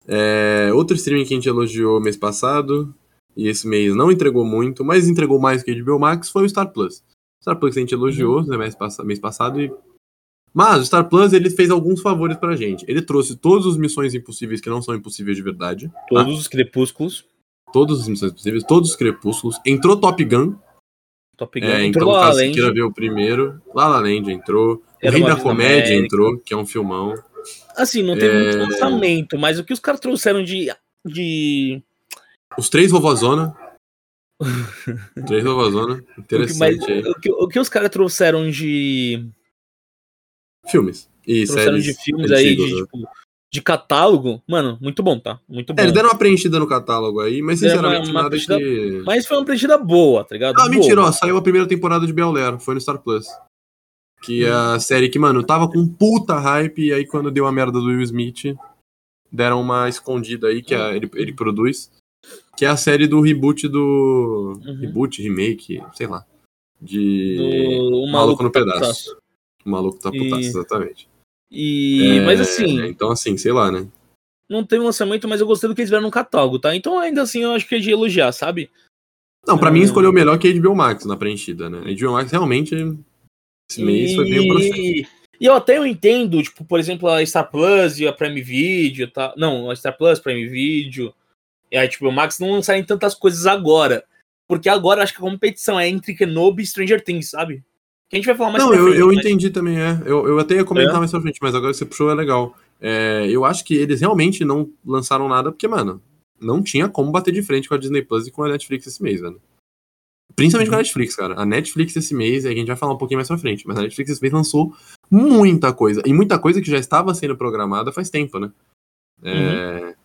É, Outro streaming que a gente elogiou mês passado e esse mês não entregou muito, mas entregou mais que a HBO Max foi o Star Plus. O Star Plus a gente elogiou Uhum. né, mês, passa- mês passado e... Mas o Star Plus ele fez alguns favores pra gente. Ele trouxe todas as missões impossíveis que não são impossíveis de verdade. Todos os crepúsculos. Todas as missões possíveis, todos os crepúsculos. Entrou Top Gun, Top Gun. É, Entrou então, La La Land. queira ver o primeiro, La La Land entrou. O Rei da Comédia América. entrou, que é um filmão. Assim, não teve É. muito lançamento, mas o que os caras trouxeram de. de... Os três Vovozona. *laughs* três Vovozona. O que, mas, Interessante o, que, o que os caras trouxeram de. Filmes. E trouxeram séries de filmes aí, antigas, de, né? tipo, de catálogo, mano, muito bom, tá? Muito bom. É, eles deram uma preenchida no catálogo aí, mas sinceramente uma- uma nada preenchida- que... Mas foi uma preenchida boa, tá ligado? Ah, Boa. mentira, ó, saiu a primeira temporada de Bel-Air, foi no Star Plus. Que é Hum. a série que, mano, tava com puta hype, e aí quando deu a merda do Will Smith, deram uma escondida aí, que é- ele, ele produz, que é a série do reboot do... Uhum. Reboot, remake, sei lá. De... Do o Maluco maluco no Pedaço. O maluco tá E- putaço, exatamente. E. É, Mas assim, Então, assim, sei lá, né? não teve lançamento, mas eu gostei do que eles viram no catálogo, tá? Então, ainda assim, eu acho que é de elogiar, sabe? Não, pra É. mim escolheu melhor que a HBO Max na preenchida, né? A HBO Max realmente, esse mês foi bem o processo. E e eu até eu entendo, tipo, por exemplo, a Star Plus e a Prime Video, tá? Não, a Star Plus, Prime Video e a HBO Max não lançarem tantas coisas agora. Porque agora acho que a competição é entre Kenobi e Stranger Things, sabe? Que a gente vai falar mais Não, pra eu, frente, eu mas- entendi também, é. Eu, eu até ia comentar É? mais pra frente, mas agora que você puxou é legal. É, eu acho que eles realmente não lançaram nada, porque, mano, não tinha como bater de frente com a Disney Plus e com a Netflix esse mês, velho. Principalmente Uhum. com a Netflix, cara. A Netflix esse mês, a gente vai falar um pouquinho mais pra frente, mas a Netflix esse mês lançou muita coisa. E muita coisa que já estava sendo programada faz tempo, né? É,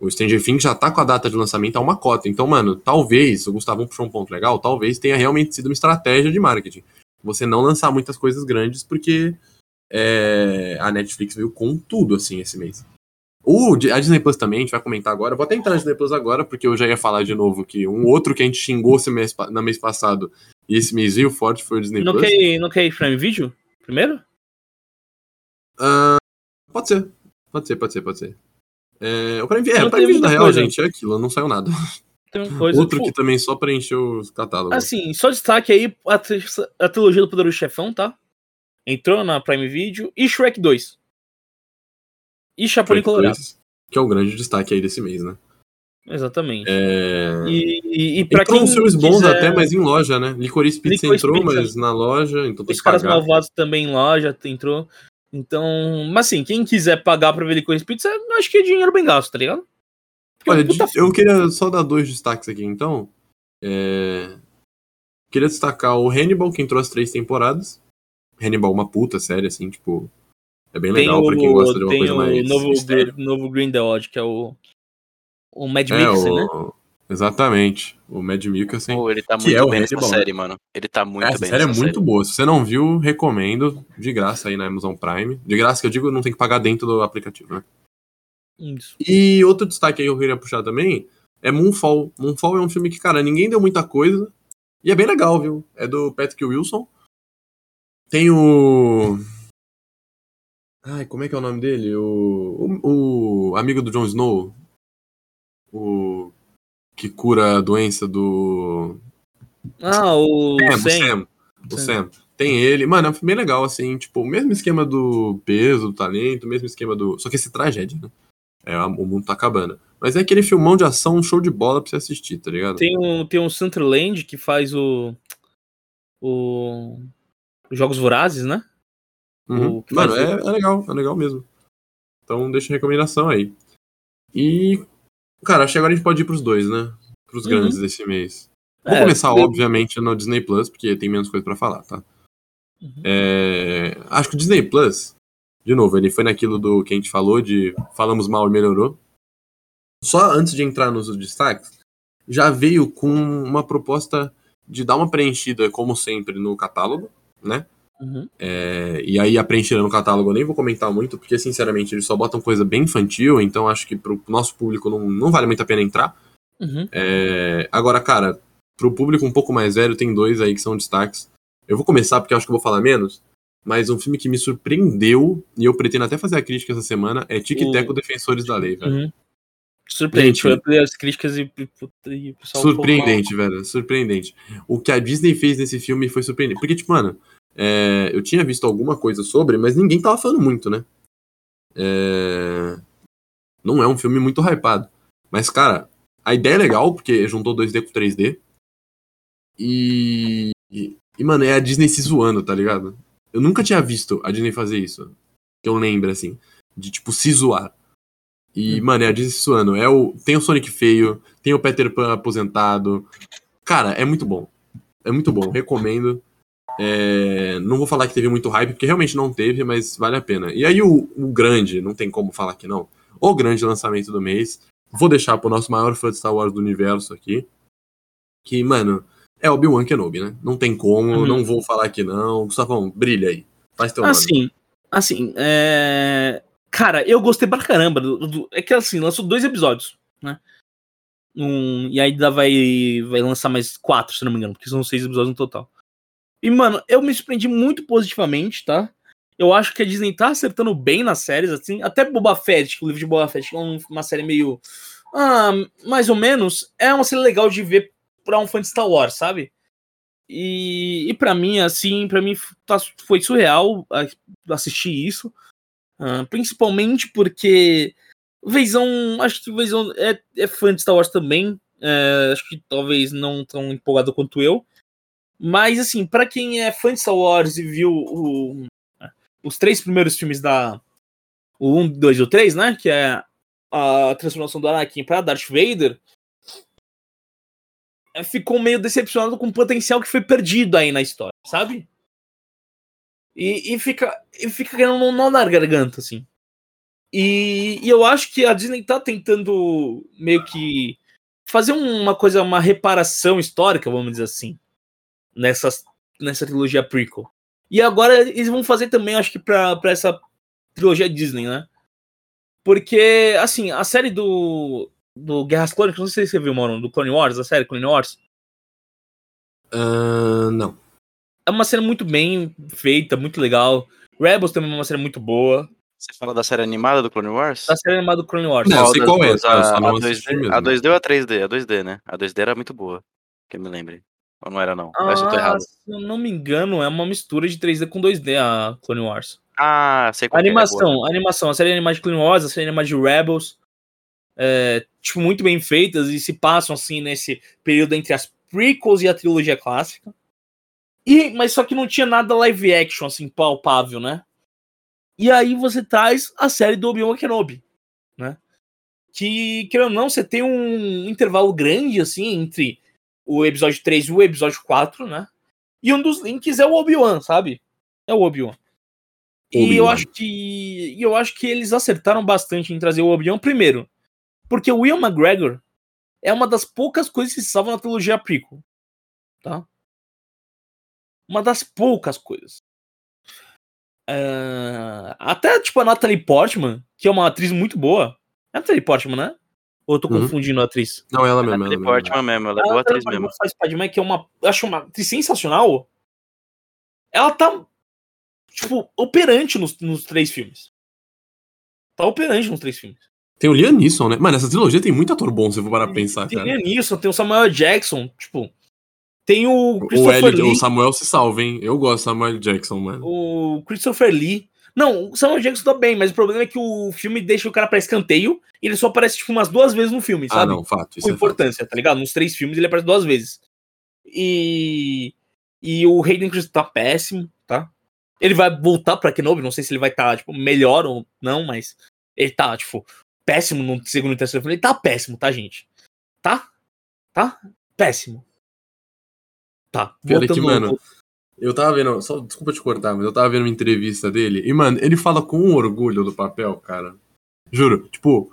O Stranger Things já tá com a data de lançamento a uma cota. Então, mano, talvez, o Gustavo puxou um ponto legal, talvez tenha realmente sido uma estratégia de marketing. Você não lançar muitas coisas grandes, porque é, a Netflix veio com tudo, assim, esse mês. O, a Disney Plus também, a gente vai comentar agora. Eu Vou até entrar na Disney Plus agora, porque eu já ia falar de novo que um outro que a gente xingou esse mês, no mês passado e esse mês veio forte foi o Disney Não Plus. quer, não quer ir Prime Video? Primeiro? Ah, pode ser. Pode ser, pode ser, pode ser. É, o Prime, é, o Prime Video, na real, coisa. gente, é aquilo, não saiu nada. Coisa. Outro tipo, que também só preencheu os catálogos. Assim, só destaque aí a, tri- a trilogia do Poderoso Chefão, tá? entrou na Prime Video, e Shrek 2. E Chapolin Colorado. 2, que é o grande destaque aí desse mês, né? Exatamente. É... E, e, e pra Entrou quem uns filmes bons quiser- até, mas em loja, né? Licorice Pizza Licorice entrou, Pizza. mas na loja, então Os caras pagar. malvados também em loja, entrou. Então, mas assim, quem quiser pagar pra ver Licorice Pizza, eu acho que é dinheiro bem gasto, tá ligado? É Olha, eu queria só dar dois destaques aqui, então. É... Queria destacar o Hannibal, que entrou as três temporadas. Hannibal, uma puta série, assim, tipo. É bem Tem legal o, pra quem gosta de uma tem coisa o mais. novo, mistério. novo Green The Odd, que é o, o Mad É, Mixer, né? o... Exatamente. O Mad Mikkelsen. Pô, ele tá Que muito é o bem nessa Hannibal, né? série, mano. Ele tá muito Essa bem série é muito boa. Se você não viu, recomendo. De graça aí na Amazon Prime. De graça que eu digo, não tem que pagar dentro do aplicativo, né? Isso. E outro destaque aí que eu queria puxar também é Moonfall. Moonfall é um filme que, cara, ninguém deu muita coisa. E é bem legal, viu? É do Patrick Wilson. Tem o. Ai, como é que é o nome dele? O, o, o amigo do Jon Snow. O. Que cura a doença do. Ah, o Sam, o Sam. O Sam. Sam. Tem ele. Mano, é um filme bem legal, assim. Tipo, o mesmo esquema do peso, do talento, o mesmo esquema do. Só que esse tragédia, né? É, o mundo tá acabando. Mas é aquele filmão de ação, um show de bola pra você assistir, tá ligado? Tem o, tem o Sunderland que faz o. O. os Jogos Vorazes, né? Uhum. o Mano, é, é legal, é legal mesmo. Então deixa a recomendação aí. E. Cara, acho que agora a gente pode ir pros dois, né? Pros Uhum. grandes desse mês. Vou É, começar, eu- obviamente, no Disney Plus, porque tem menos coisa pra falar, tá? Uhum. É, Acho que o Disney Plus, de novo, ele foi naquilo do que a gente falou de falamos mal e melhorou. Só antes de entrar nos destaques, já veio com uma proposta de dar uma preenchida, como sempre, no catálogo, né? Uhum. É, e aí a preenchida no catálogo eu nem vou comentar muito, porque sinceramente eles só botam coisa bem infantil, então acho que pro nosso público não, não vale muito a pena entrar. Uhum. É, agora, cara, pro público um pouco mais velho, tem dois aí que são destaques. Eu vou começar porque eu acho que eu vou falar menos, mas um filme que me surpreendeu, e eu pretendo até fazer a crítica essa semana, é Tic Teco O- Defensores da Lei, velho. Uhum. Surpreendente. Gente, Foi as críticas e, e, o pessoal Surpreendente, velho, surpreendente. O que a Disney fez nesse filme foi surpreendente. Porque, tipo, mano, é, eu tinha visto alguma coisa sobre, mas ninguém tava falando muito, né? É, Não é um filme muito hypado. Mas, cara, a ideia é legal, porque juntou 2D com 3D. E... e. e, mano, é a Disney se zoando, tá ligado? Eu nunca tinha visto a Disney fazer isso. Que eu lembro, assim. De, tipo, se zoar. E, mano, é a Disney se zoando. É o... Tem o Sonic feio, tem o Peter Pan aposentado. Cara, é muito bom. É muito bom, recomendo. É, Não vou falar que teve muito hype, porque realmente não teve, mas vale a pena. E aí o, o grande, não tem como falar que não. O grande lançamento do mês. Vou deixar pro nosso maior fã de Star Wars do universo aqui. Que, mano, é Obi-Wan Kenobi, né? Não tem como, Uhum. não vou falar que não. Gustavão, brilha aí. Faz teu nome. Assim, assim, é... Cara, eu gostei pra caramba. do- do- É que assim, lançou dois episódios, né? Um, e aí ainda vai, vai lançar mais quatro, se não me engano, porque são seis episódios no total. E, mano, eu me surpreendi muito positivamente, tá? Eu acho que a Disney tá acertando bem nas séries, assim. Até Boba Fett, que o livro de Boba Fett é um- uma série meio. Ah, mais ou menos. É uma série legal de ver pra um fã de Star Wars, sabe? E, e para mim, assim, para mim tá- foi surreal ah, assistir isso. Ah, principalmente porque Veizão, acho que Veizão é, é fã de Star Wars também. é, acho que talvez não tão empolgado quanto eu. Mas, assim, para quem é fã de Star Wars e viu o- os três primeiros filmes da. O 1, 2 e o 3, né? Que é a transformação do Anakin para Darth Vader. Ficou meio decepcionado com o potencial que foi perdido aí na história, sabe? E, e fica, e fica querendo um nó na garganta, assim. E, e eu acho que a Disney tá tentando meio que fazer uma coisa, uma reparação histórica, vamos dizer assim, nessa, nessa trilogia prequel. E agora eles vão fazer também, acho que pra, pra essa trilogia Disney, né? Porque, assim, a série do, do Guerras Clônicas, não sei se você viu, mano, do Clone Wars, a série Clone Wars, Ah, não. é uma série muito bem feita, muito legal. Rebels também é uma série muito boa. Você fala da série animada do Clone Wars? A série animada do Clone Wars. Não, eu sei qual é, tá? A, não a assisti 2D, mesmo. a 2D ou a 3D? A 2D, né? A 2D era muito boa, que eu me lembre. Ou não era, não? Ah, eu tô errado. Se eu não me engano, é uma mistura de 3D com 2D a Clone Wars. Ah, sei qual a animação, é, é a animação, a série animada de Clone Wars, a série animada de Rebels, é, tipo, muito bem feitas e se passam, assim, nesse período entre as prequels e a trilogia clássica. E, mas só que não tinha nada live action, assim, palpável, né? E aí você traz a série do Obi-Wan Kenobi, né? Que, querendo ou não, você tem um intervalo grande, assim, entre o episódio 3 e o episódio 4, né? E um dos links é o Obi-Wan, sabe? É o Obi-Wan. E eu acho que eu acho que eles acertaram bastante em trazer o Obi-Wan primeiro, porque o Will McGregor é uma das poucas coisas que se salvam na trilogia prequel, tá? Uma das poucas coisas. Uh, até tipo a Natalie Portman, que é uma atriz muito boa. É a Natalie Portman, né? Ou eu tô uhum. confundindo a atriz? Não, ela mesma. Ela Portman mesmo, ela é boa atriz mesmo. Faz que é uma. Eu acho uma atriz sensacional. Ela tá. Tipo, operante nos, nos três filmes. Tá operante nos três filmes. Tem o Liam Neeson, né? Mano, essa trilogia tem muito ator bom, se eu for parar pra pensar, tem cara. Tem o Liam Neeson, tem o Samuel Jackson, tipo... Tem o Christopher o, L, Lee. o Samuel se salva, hein? Eu gosto do Samuel Jackson, mano. O Christopher Lee. Não, o Samuel Jackson tá bem, mas o problema é que o filme deixa o cara pra escanteio e ele só aparece, tipo, umas duas vezes no filme, ah, sabe? Ah, não, fato. Com é importância, fato. tá ligado? Nos três filmes ele aparece duas vezes. E... E o Hayden Christensen tá péssimo, tá? Ele vai voltar pra Kenobi, não sei se ele vai estar, tá, tipo, melhor ou não, mas ele tá, tipo, péssimo no segundo e terceiro filme. Ele tá péssimo, tá, gente? Tá? Tá? Péssimo. Tá. Pior que, mano, eu tava vendo, só desculpa te cortar, mas eu tava vendo uma entrevista dele e, mano, ele fala com um orgulho do papel, cara. Juro, tipo,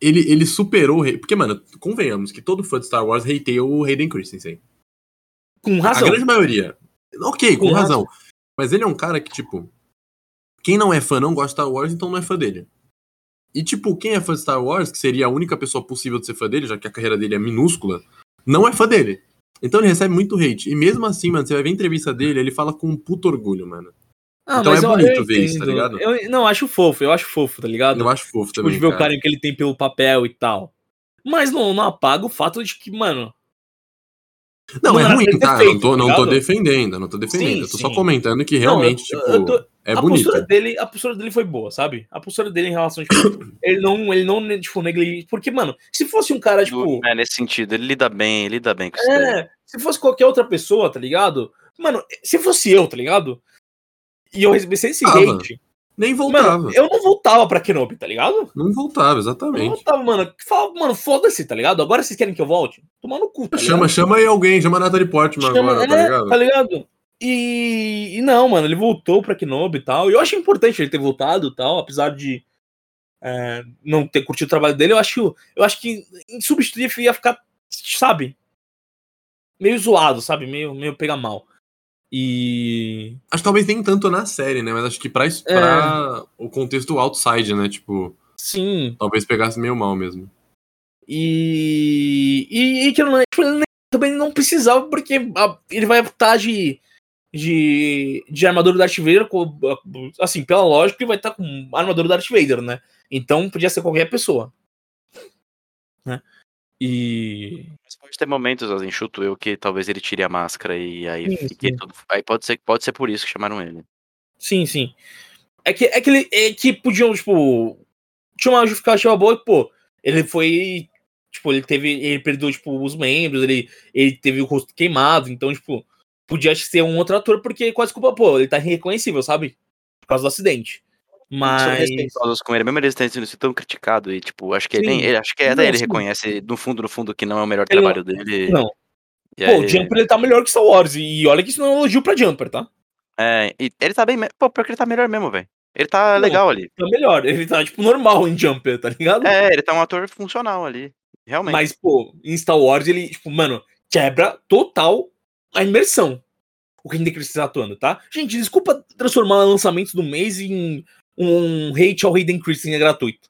ele, ele superou. Porque, mano, convenhamos que todo fã de Star Wars hateia o Hayden Christensen. Com razão. A grande maioria. Ok, com, com razão. razão. Mas ele é um cara que, tipo, quem não é fã não gosta de Star Wars, então não é fã dele. E, tipo, quem é fã de Star Wars, que seria a única pessoa possível de ser fã dele, já que a carreira dele é minúscula, não é fã dele. Então ele recebe muito hate. E mesmo assim, mano, você vai ver a entrevista dele, ele fala com um puto orgulho, mano. Ah, então é bonito ver isso, tá ligado? Eu não, acho fofo, eu acho fofo, tá ligado? Eu acho fofo tipo, também. De ver cara. o carinho que ele tem pelo papel e tal. Mas não, não apaga o fato de que, mano, não, é ruim, tá? Feito, não, tô, não tô defendendo, não tô defendendo. Sim, eu tô sim. só comentando que realmente, não, eu, tipo, eu tô, é a bonito. Postura dele, a postura dele foi boa, sabe? A postura dele em relação, tipo, *coughs* ele não, ele não, tipo, negligencia. Porque, mano, se fosse um cara, tipo. É, nesse sentido, ele lida bem, ele lida bem com isso. É, se fosse qualquer outra pessoa, tá ligado? Mano, se fosse eu, tá ligado? E eu recebesse esse ah, hate, nem voltava. Mano, eu não voltava pra Kenobi, tá ligado? Não voltava, exatamente. Não voltava, mano. Falava, mano, foda-se, tá ligado? Agora vocês querem que eu volte? Tomar no cu, tá Chama, chama aí alguém, chama a Natalie Portman chama, agora, tá é, ligado? Tá ligado? E, e, não, mano, ele voltou pra Kenobi e tal. E eu acho importante ele ter voltado e tal, apesar de é, não ter curtido o trabalho dele. Eu acho, eu acho que em substituir ia ficar, sabe? Meio zoado, sabe? Meio, meio pegar mal. E. Acho que talvez nem tanto na série, né? Mas acho que pra, pra é. o contexto outside, né? Tipo. Sim. Talvez pegasse meio mal mesmo. E. E, e que não, tipo, ele também não precisava, porque ele vai estar de. De, de armadura do Darth Vader, assim, pela lógica, ele vai estar com armadura do Darth Vader, né? Então podia ser qualquer pessoa. Né? E. Mas pode ter momentos, assim, chuto eu, que talvez ele tire a máscara e aí sim, fique sim. tudo. Aí pode ser, pode ser por isso que chamaram ele. Sim, sim. É que, é que, ele, é que podiam, tipo. Tinha uma justificativa boa, pô, ele foi. Tipo, ele teve. Ele perdeu, tipo, os membros, ele, ele teve o rosto queimado, então, tipo, podia ser um outro ator, porque quase culpa, pô, ele tá irreconhecível, sabe? Por causa do acidente. Mas. respeitosos com ele, mesmo eles tendo sido tão criticado e, tipo, acho que ele, ele, acho que até ele sim. reconhece, no fundo, no fundo, que não é o melhor ele trabalho dele. Não. E Pô, aí... o Jumper ele tá melhor que Star Wars. E olha que isso não é um elogio pra Jumper, tá? É, e ele tá bem. Pô, porque ele tá melhor mesmo, velho. Ele tá não, legal ali. Tá melhor, ele tá, tipo, normal em Jumper, tá ligado? É, ele tá um ator funcional ali. Realmente. Mas, pô, em Star Wars ele, tipo, mano, quebra total a imersão. O que ele está atuando, tá? Gente, desculpa transformar lançamentos do mês em um hate ao Hayden Christensen é gratuito.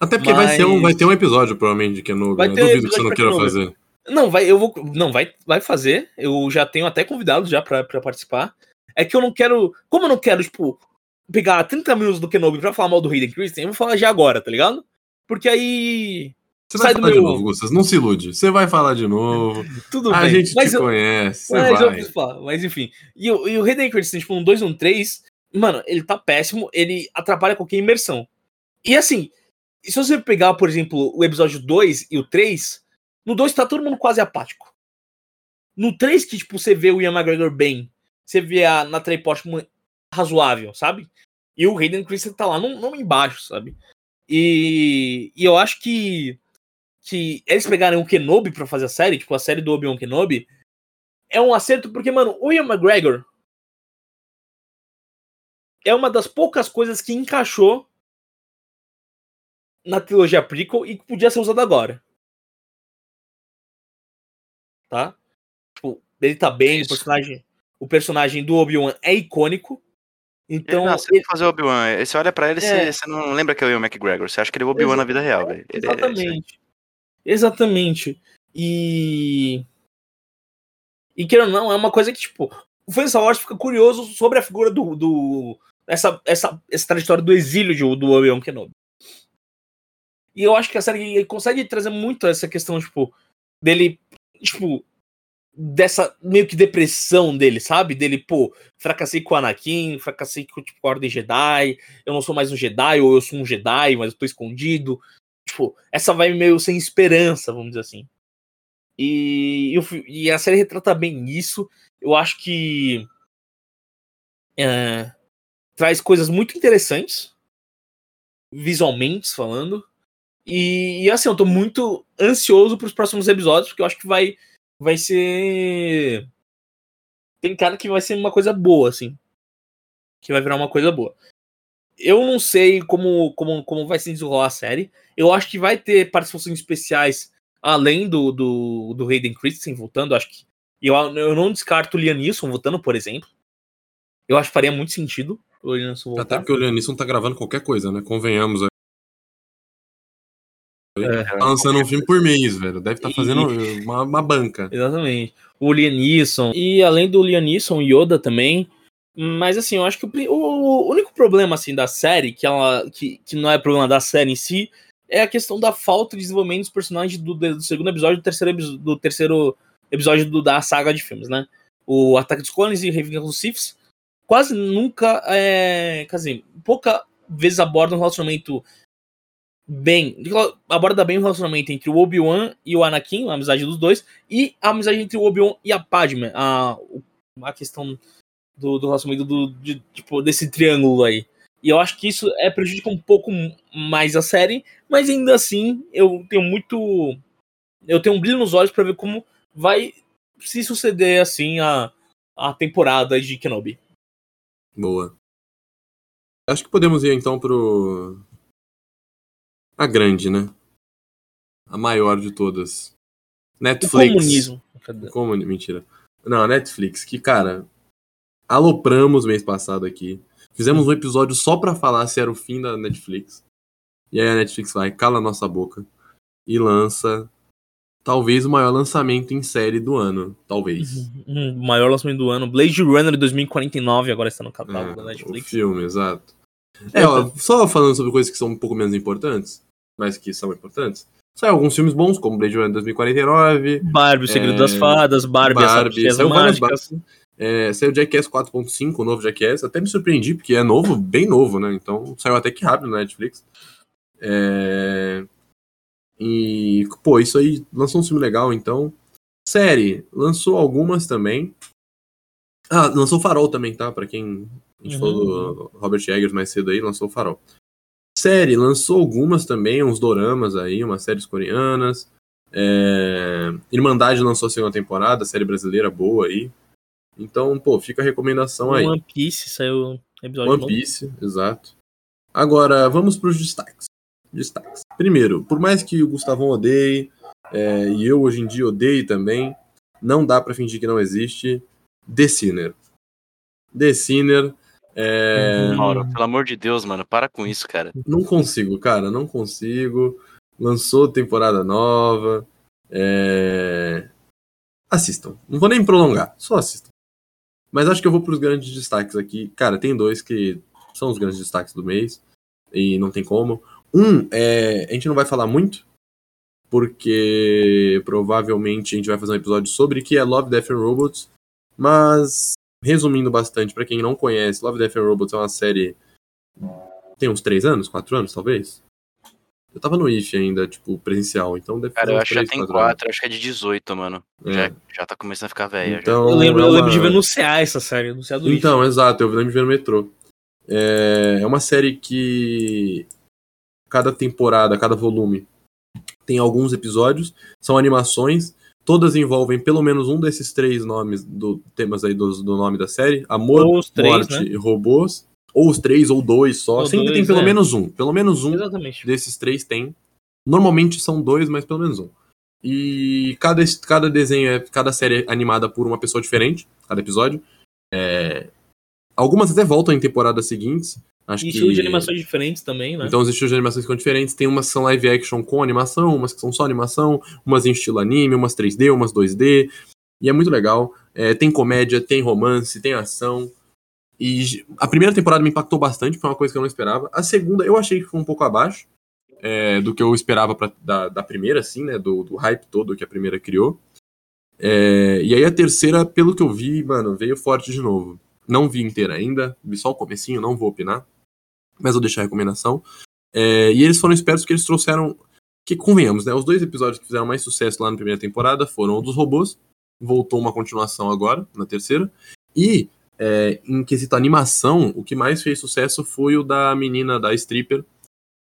Até porque Mas... vai, ser um, vai ter um episódio, provavelmente, de Kenobi. Vai né? Duvido que você não queira fazer. Não, vai, eu vou. Não, vai, vai fazer. Eu já tenho até convidado já pra, pra participar. É que eu não quero. Como eu não quero, tipo, pegar 30 minutos do Kenobi pra falar mal do Hayden Christensen, eu vou falar já agora, tá ligado? Porque aí. Você vai Sai do falar de novo, Gustas. Não se ilude. Você vai falar de novo. *laughs* Tudo a bem. gente mas te eu, conhece. Mas, eu vai. falar, mas enfim. E, o- e o Hayden Christensen, tipo, um 2 um 3, mano, ele tá péssimo, ele atrapalha qualquer imersão. E assim, se você pegar, por exemplo, o episódio 2 e o 3, no 2 tá todo mundo quase apático. No 3, que, tipo, você vê o Ian McGregor bem, você vê a Natalie Portman razoável, sabe? E o Hayden Christensen tá lá não, não embaixo, sabe? E, e eu acho que que eles pegarem o Kenobi pra fazer a série, tipo a série do Obi-Wan Kenobi, é um acerto porque, mano, o Ian McGregor é uma das poucas coisas que encaixou na trilogia prequel e que podia ser usado agora. Tá? Tipo, ele tá bem, o Isso. personagem, o personagem do Obi-Wan é icônico. Então, Ele nasceu ele- fazer o Obi-Wan. Você olha pra ele e É. você, você não lembra que é o Ian McGregor. Você acha que ele é o Obi-Wan na vida real, velho. Ele é- Exatamente. E. E querendo ou não, é uma coisa que, tipo, o Star Wars fica curioso sobre a figura do. do essa, essa, essa trajetória do exílio de, do Obi-Wan Kenobi. E eu acho que a série consegue trazer muito essa questão, tipo, dele, tipo, dessa meio que depressão dele, sabe? Dele, pô, fracassei com o Anakin, fracassei com, tipo, a Ordem Jedi, eu não sou mais um Jedi, ou eu sou um Jedi, mas eu tô escondido. Tipo, essa vai meio sem esperança, vamos dizer assim. E, e fi- e a série retrata bem isso. Eu acho que é, traz coisas muito interessantes, visualmente falando. E, e, assim, eu tô muito ansioso pros próximos episódios, porque eu acho que vai, vai ser. Tem cara que vai ser uma coisa boa, assim. Que vai virar uma coisa boa. Eu não sei como, como, como vai se desenrolar a série. Eu acho que vai ter participações especiais além do, do, do Hayden Christensen voltando. Acho que. Eu, eu não descarto o Liam Neeson voltando, por exemplo. Eu acho que faria muito sentido o Liam Neeson Até voltar. porque o Leonisson tá gravando qualquer coisa, né? Convenhamos. aí. É. Tá lançando um filme por mês, velho. Deve estar E- fazendo uma, uma banca. Exatamente. O Liam Neeson. E além do Liam Neeson, Yoda também. Mas assim, eu acho que o, o único problema assim da série, que, ela, que, que não é problema da série em si, é a questão da falta de desenvolvimento dos personagens do, do segundo episódio do terceiro, do terceiro episódio do- da saga de filmes, né? O Ataque dos Clones e Revingança dos Siths quase nunca, é, quer dizer, pouca vezes abordam um relacionamento bem, aborda bem o relacionamento entre o Obi-Wan e o Anakin, a amizade dos dois, e a amizade entre o Obi-Wan e a Padme, a, a questão do, do relacionamento do, de- tipo, desse triângulo aí. E eu acho que isso é prejudica um pouco mais a série, mas ainda assim eu tenho muito. Eu tenho um brilho nos olhos pra ver como vai se suceder assim a, a temporada de Kenobi. Boa. Acho que podemos ir então pro. A grande, né? A maior de todas. O Netflix. comunismo. Comuni- Mentira. Não, a Netflix, que, cara, alopramos mês passado aqui. Fizemos um episódio só pra falar se era o fim da Netflix. E aí a Netflix vai, cala a nossa boca. E lança talvez o maior lançamento em série do ano. Talvez. Um maior lançamento do ano. Blade Runner 2049 agora está no catálogo É, da o Netflix. filme, exato. É, ó, só falando sobre coisas que são um pouco menos importantes, mas que são importantes. Saiu alguns filmes bons, como Blade Runner 2049, Barbie, o Segredo É, das Fadas, Barbie, Barbie, as várias mágicas. É, saiu Jackass 4.5, o novo Jackass. Até me surpreendi, porque é novo, bem novo, né? Então saiu até que rápido na Netflix. É... E, pô, isso aí lançou um filme legal, então. Série, lançou algumas também. Ah, lançou Farol também, tá? Pra quem a gente Uhum. falou do Robert Eggers mais cedo aí, lançou Farol. Série, lançou algumas também, uns doramas aí, umas séries coreanas. É... Irmandade lançou a segunda temporada, série brasileira boa aí. Então, pô, fica a recomendação aí. One Piece saiu episódio One novo. Piece, exato. Agora, vamos para os destaques. Destaques. Primeiro, por mais que o Gustavão odeie, é, e eu hoje em dia odeie também, não dá pra fingir que não existe, The Sinner. The Sinner, é, Uhum. Mauro, pelo amor de Deus, mano, para com isso, cara. não consigo, cara, não consigo. Lançou temporada nova. é, Assistam. Não vou nem prolongar, só assistam. Mas acho que eu vou pros grandes destaques aqui. Cara, tem dois que são os grandes destaques do mês. E não tem como. Um, é... a gente não vai falar muito. porque provavelmente a gente vai fazer um episódio sobre que é Love, Death and Robots. Mas, resumindo bastante, para quem não conhece, Love, Death and Robots é uma série. Tem uns 3 anos, 4 anos, talvez? Eu tava no IF ainda, tipo, presencial, então deve Cara, eu acho que já 3, tem 4 anos. 4, acho que é de 18, mano. É. Já, já tá começando a ficar velha. já. Então, Eu lembro, eu lembro de ver no CA essa série, no CA do IF. Então, exato, eu lembro de ver no metrô. É, é uma série que cada temporada, cada volume tem alguns episódios, são animações, todas envolvem pelo menos um desses três nomes do temas aí do, do nome da série: amor, três, morte né? e robôs, ou os três ou dois só. Ou Sempre dois, tem pelo é. menos um, pelo menos um Exatamente. desses três tem. Normalmente são dois, mas pelo menos um. E cada, cada desenho, é, cada série é animada por uma pessoa diferente, cada episódio. É, algumas até voltam em temporadas seguintes. Acho E que... estilos de animações diferentes também, né? Então os estilos de animações ficam diferentes. Tem umas que são live action com animação, umas que são só animação, umas em estilo anime, umas 3D, umas 2D. E é muito legal. É, tem comédia, tem romance, tem ação. E a primeira temporada me impactou bastante, foi uma coisa que eu não esperava. A segunda eu achei que foi um pouco abaixo é, do que eu esperava pra, da, da primeira, assim, né? Do, do hype todo que a primeira criou. É, e aí a terceira, pelo que eu vi, mano, veio forte de novo. Não vi inteira ainda, vi só o comecinho, não vou opinar. Mas vou deixar a recomendação. É, e eles foram espertos porque eles trouxeram. Que convenhamos, né? Os dois episódios que fizeram mais sucesso lá na primeira temporada foram o dos robôs. Voltou uma continuação agora, na terceira. E, é, em quesito animação, o que mais fez sucesso foi o da menina da stripper,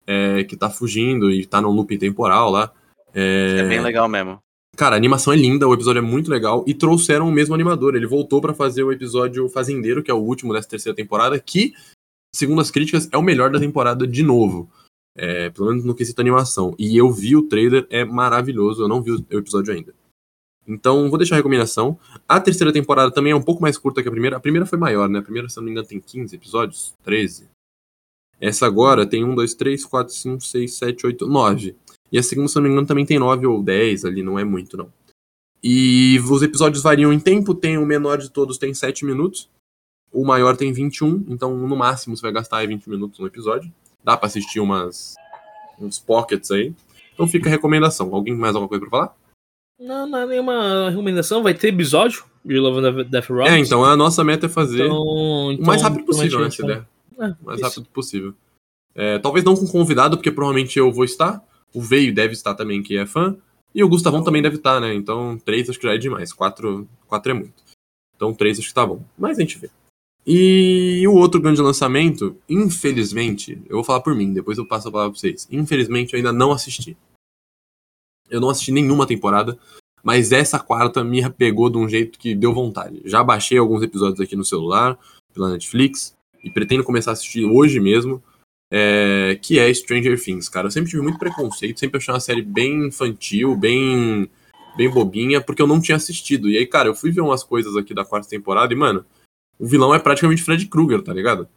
é, que tá fugindo e tá num looping temporal lá. É bem legal mesmo. Cara, a animação é linda, o episódio é muito legal e trouxeram o mesmo animador. Ele voltou pra fazer o episódio Fazendeiro, que é o último dessa terceira temporada, que, segundo as críticas, é o melhor da temporada de novo. É, pelo menos no quesito animação. E eu vi o trailer, é maravilhoso, eu não vi o episódio ainda. Então, vou deixar a recomendação. A terceira temporada também é um pouco mais curta que a primeira. A primeira foi maior, né? A primeira, se não me engano, tem 15 episódios, 13. Essa agora tem 1, 2, 3, 4, 5, 6, 7, 8, 9. E a segunda, se não me engano, também tem 9 ou 10 ali, não é muito, não. E os episódios variam em tempo, tem o menor de todos tem 7 minutos, o maior tem 21, então no máximo você vai gastar aí 20 minutos no episódio. Dá pra assistir umas uns pockets aí. Então fica a recomendação. Alguém mais alguma coisa pra falar? Não, não é nenhuma recomendação. Vai ter episódio de Love and Death Robots. É, então a nossa meta é fazer Então, o mais rápido possível, né, ideia. ser- É, O mais isso. rápido possível. É, talvez não com convidado, porque provavelmente eu vou estar. O Veio deve estar também, que é fã. E o Gustavão também deve estar, né? Então, três acho que já é demais. Quatro, quatro é muito. Então, três acho que tá bom. Mas a gente vê. E o outro grande lançamento, infelizmente, eu vou falar por mim, depois eu passo a palavra pra vocês. Infelizmente, eu ainda não assisti. Eu não assisti nenhuma temporada, mas essa quarta me pegou de um jeito que deu vontade. Já baixei alguns episódios aqui no celular, pela Netflix, e pretendo começar a assistir hoje mesmo, é, que é Stranger Things, cara. Eu sempre tive muito preconceito, sempre achei uma série bem infantil, bem, bem bobinha, porque eu não tinha assistido. E aí, cara, eu fui ver umas coisas aqui da quarta temporada e, mano, o vilão é praticamente Fred Krueger, tá ligado?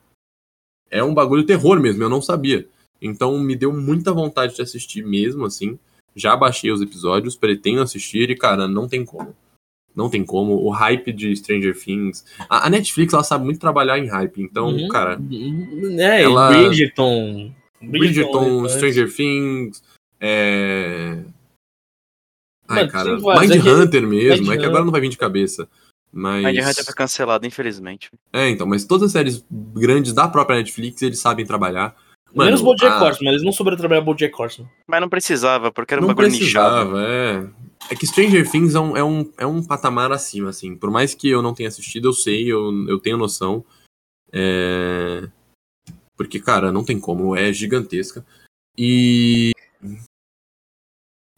É um bagulho terror mesmo, eu não sabia. Então me deu muita vontade de assistir mesmo, assim. Já baixei os episódios, pretendo assistir e, cara, não tem como. Não tem como. O hype de Stranger Things. A, a Netflix, ela sabe muito trabalhar em hype. Então, Uhum. cara, É, ela- Bridgerton. Bridgerton, né? Stranger Things, é... Ai, Mano, cara. Mind É Hunter mesmo, é que Mind agora não vai vir de cabeça. Mas... Mind Hunter foi cancelado, infelizmente. É, então, mas todas as séries grandes da própria Netflix, eles sabem trabalhar. Mano, Menos Bojack a- Horseman, eles não souberam trabalhar Bojack Horseman. Mas não precisava, porque era um não bagulho nichado. precisava, é. É que Stranger Things é um, é, um, é um patamar acima, assim. Por mais que eu não tenha assistido, eu sei, eu, eu tenho noção. É... Porque, cara, não tem como, é gigantesca. E.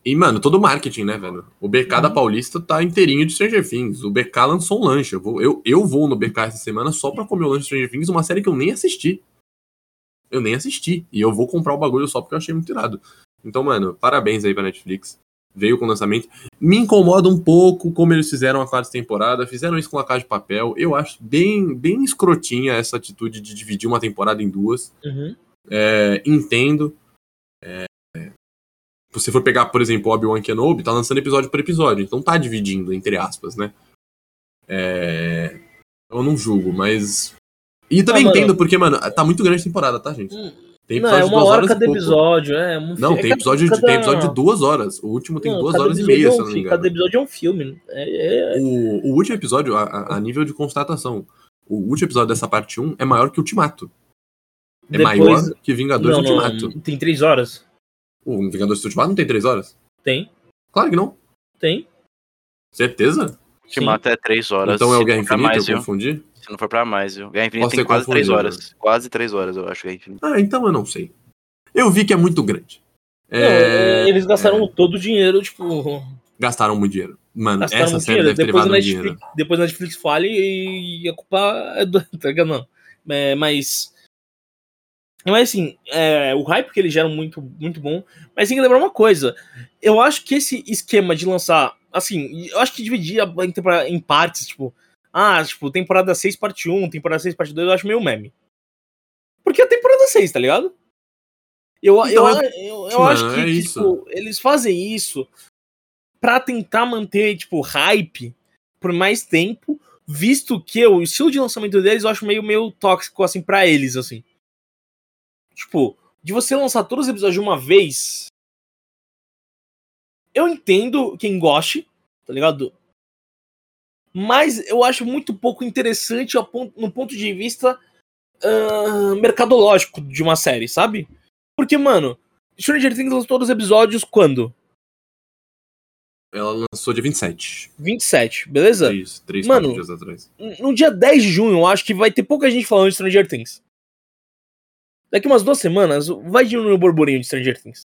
E, mano, todo o marketing, né, velho? O BK da Uhum. Paulista tá inteirinho de Stranger Things. O BK lançou um lanche. Eu vou, eu, eu vou no BK essa semana só pra comer o lanche de Stranger Things, uma série que eu nem assisti. Eu nem assisti. E eu vou comprar o bagulho só porque eu achei muito irado. Então, mano, parabéns aí pra Netflix. Veio com o lançamento. Me incomoda um pouco como eles fizeram a quarta temporada. Fizeram isso com a Casa de Papel. Eu acho bem, bem escrotinha essa atitude de dividir uma temporada em duas. Uhum. É, entendo. É, se você for pegar, por exemplo, Obi-Wan Kenobi, tá lançando episódio por episódio. Então tá dividindo, entre aspas, né? É, eu não julgo, mas... E também Ah, entendo porque, mano, tá muito grande a temporada, tá, gente? Hum, Tem Não, episódio é de uma duas hora horas cada episódio. É, um Não, tem é episódio, de, cada- tem episódio de duas horas. O último tem Não, duas horas e meia, é se um eu não me engano. Cada episódio é um filme. É, é- O, o último episódio, a, a- nível de constatação, o último episódio dessa parte 1 é maior que Ultimato. É Depois- maior que Vingadores Não, não, Ultimato. tem três horas? O Vingadores Ultimato não tem três horas? Tem, Claro que não. tem. Certeza? Ultimato é três horas. então é o se Guerra Infinita, mais, eu viu? confundi? Se não for pra mais, viu? Guerra Infinita Posso tem ter quase três horas. Quase três horas, eu acho, Guerra Infinita. Ah, então eu não sei. Eu vi que é muito grande. Não, É, eles gastaram é, todo o dinheiro, tipo. gastaram muito dinheiro. Mano, Gastaram essa série dinheiro. deve ter Depois a, levado muito Netflix, dinheiro. depois a Netflix fale e a culpa é do. *laughs* Tá ligado? Não. É, mas. Mas assim, é, o hype que eles geram muito, muito bom. Mas tem que lembrar uma coisa. Eu acho que esse esquema de lançar. Assim, eu acho que dividir em partes, tipo. Ah, tipo, temporada 6, parte 1, temporada 6, parte 2, eu acho meio meme. Porque é a temporada 6, tá ligado? Eu, Então, eu, é- eu, eu mano, acho que, é que, isso. tipo, eles fazem isso pra tentar manter, tipo, hype por mais tempo, visto que o estilo de lançamento deles eu acho meio, meio tóxico, assim, pra eles, assim. Tipo, de você lançar todos os episódios de uma vez. Eu entendo quem goste, tá ligado? Mas eu acho muito pouco interessante ponto- no ponto de vista ah, mercadológico de uma série, sabe? Porque, mano, Stranger Things lançou todos os episódios quando? Ela lançou dia 27. 27, beleza? Três, três Mano, quatro dias atrás. no dia 10 de junho, eu acho que vai ter pouca gente falando de Stranger Things. Daqui umas duas semanas, vai diminuir o burburinho de Stranger Things.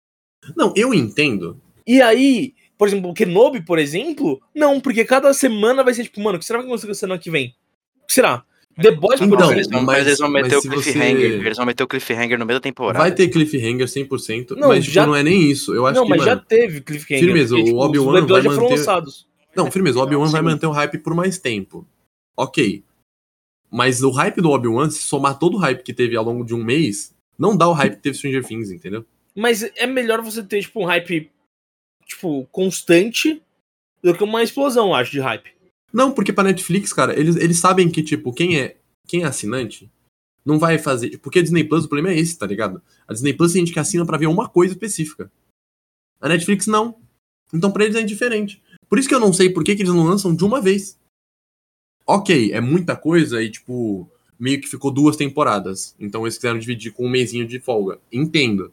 Não, eu entendo. E aí, por exemplo, o Kenobi, por exemplo, não, porque cada semana vai ser tipo, mano, o que será que vai acontecer semana que vem? O que será? The Boys, por Então, Mas exemplo. eles vão, mas- mas eles vão meter o se você- cliffhanger. Eles vão meter o cliffhanger no meio da temporada. Vai ter cliffhanger 100%, Não, mas tipo, já- não é nem isso. Eu acho não, que, mas mano, já teve cliffhanger. Firmeza, porque, o Obi-Wan vai já foram manter- lançados. Não, firmeza, o Obi-Wan vai manter o hype por mais tempo. Ok. Mas o hype do Obi-Wan, se somar todo o hype que teve ao longo de um mês, não dá o hype que teve Stranger Things, entendeu? Mas é melhor você ter, tipo, um hype, tipo, constante do que uma explosão, acho, de hype. Não, porque pra Netflix, cara, eles, eles sabem que, tipo, quem é, quem é assinante não vai fazer. Porque a Disney Plus, o problema é esse, tá ligado? A Disney Plus tem gente que assina pra ver uma coisa específica. A Netflix não. Então pra eles é indiferente. Por isso que eu não sei por que, que eles não lançam de uma vez. Ok, é muita coisa e, tipo, meio que ficou duas temporadas. Então eles quiseram dividir com um mesinho de folga. Entendo.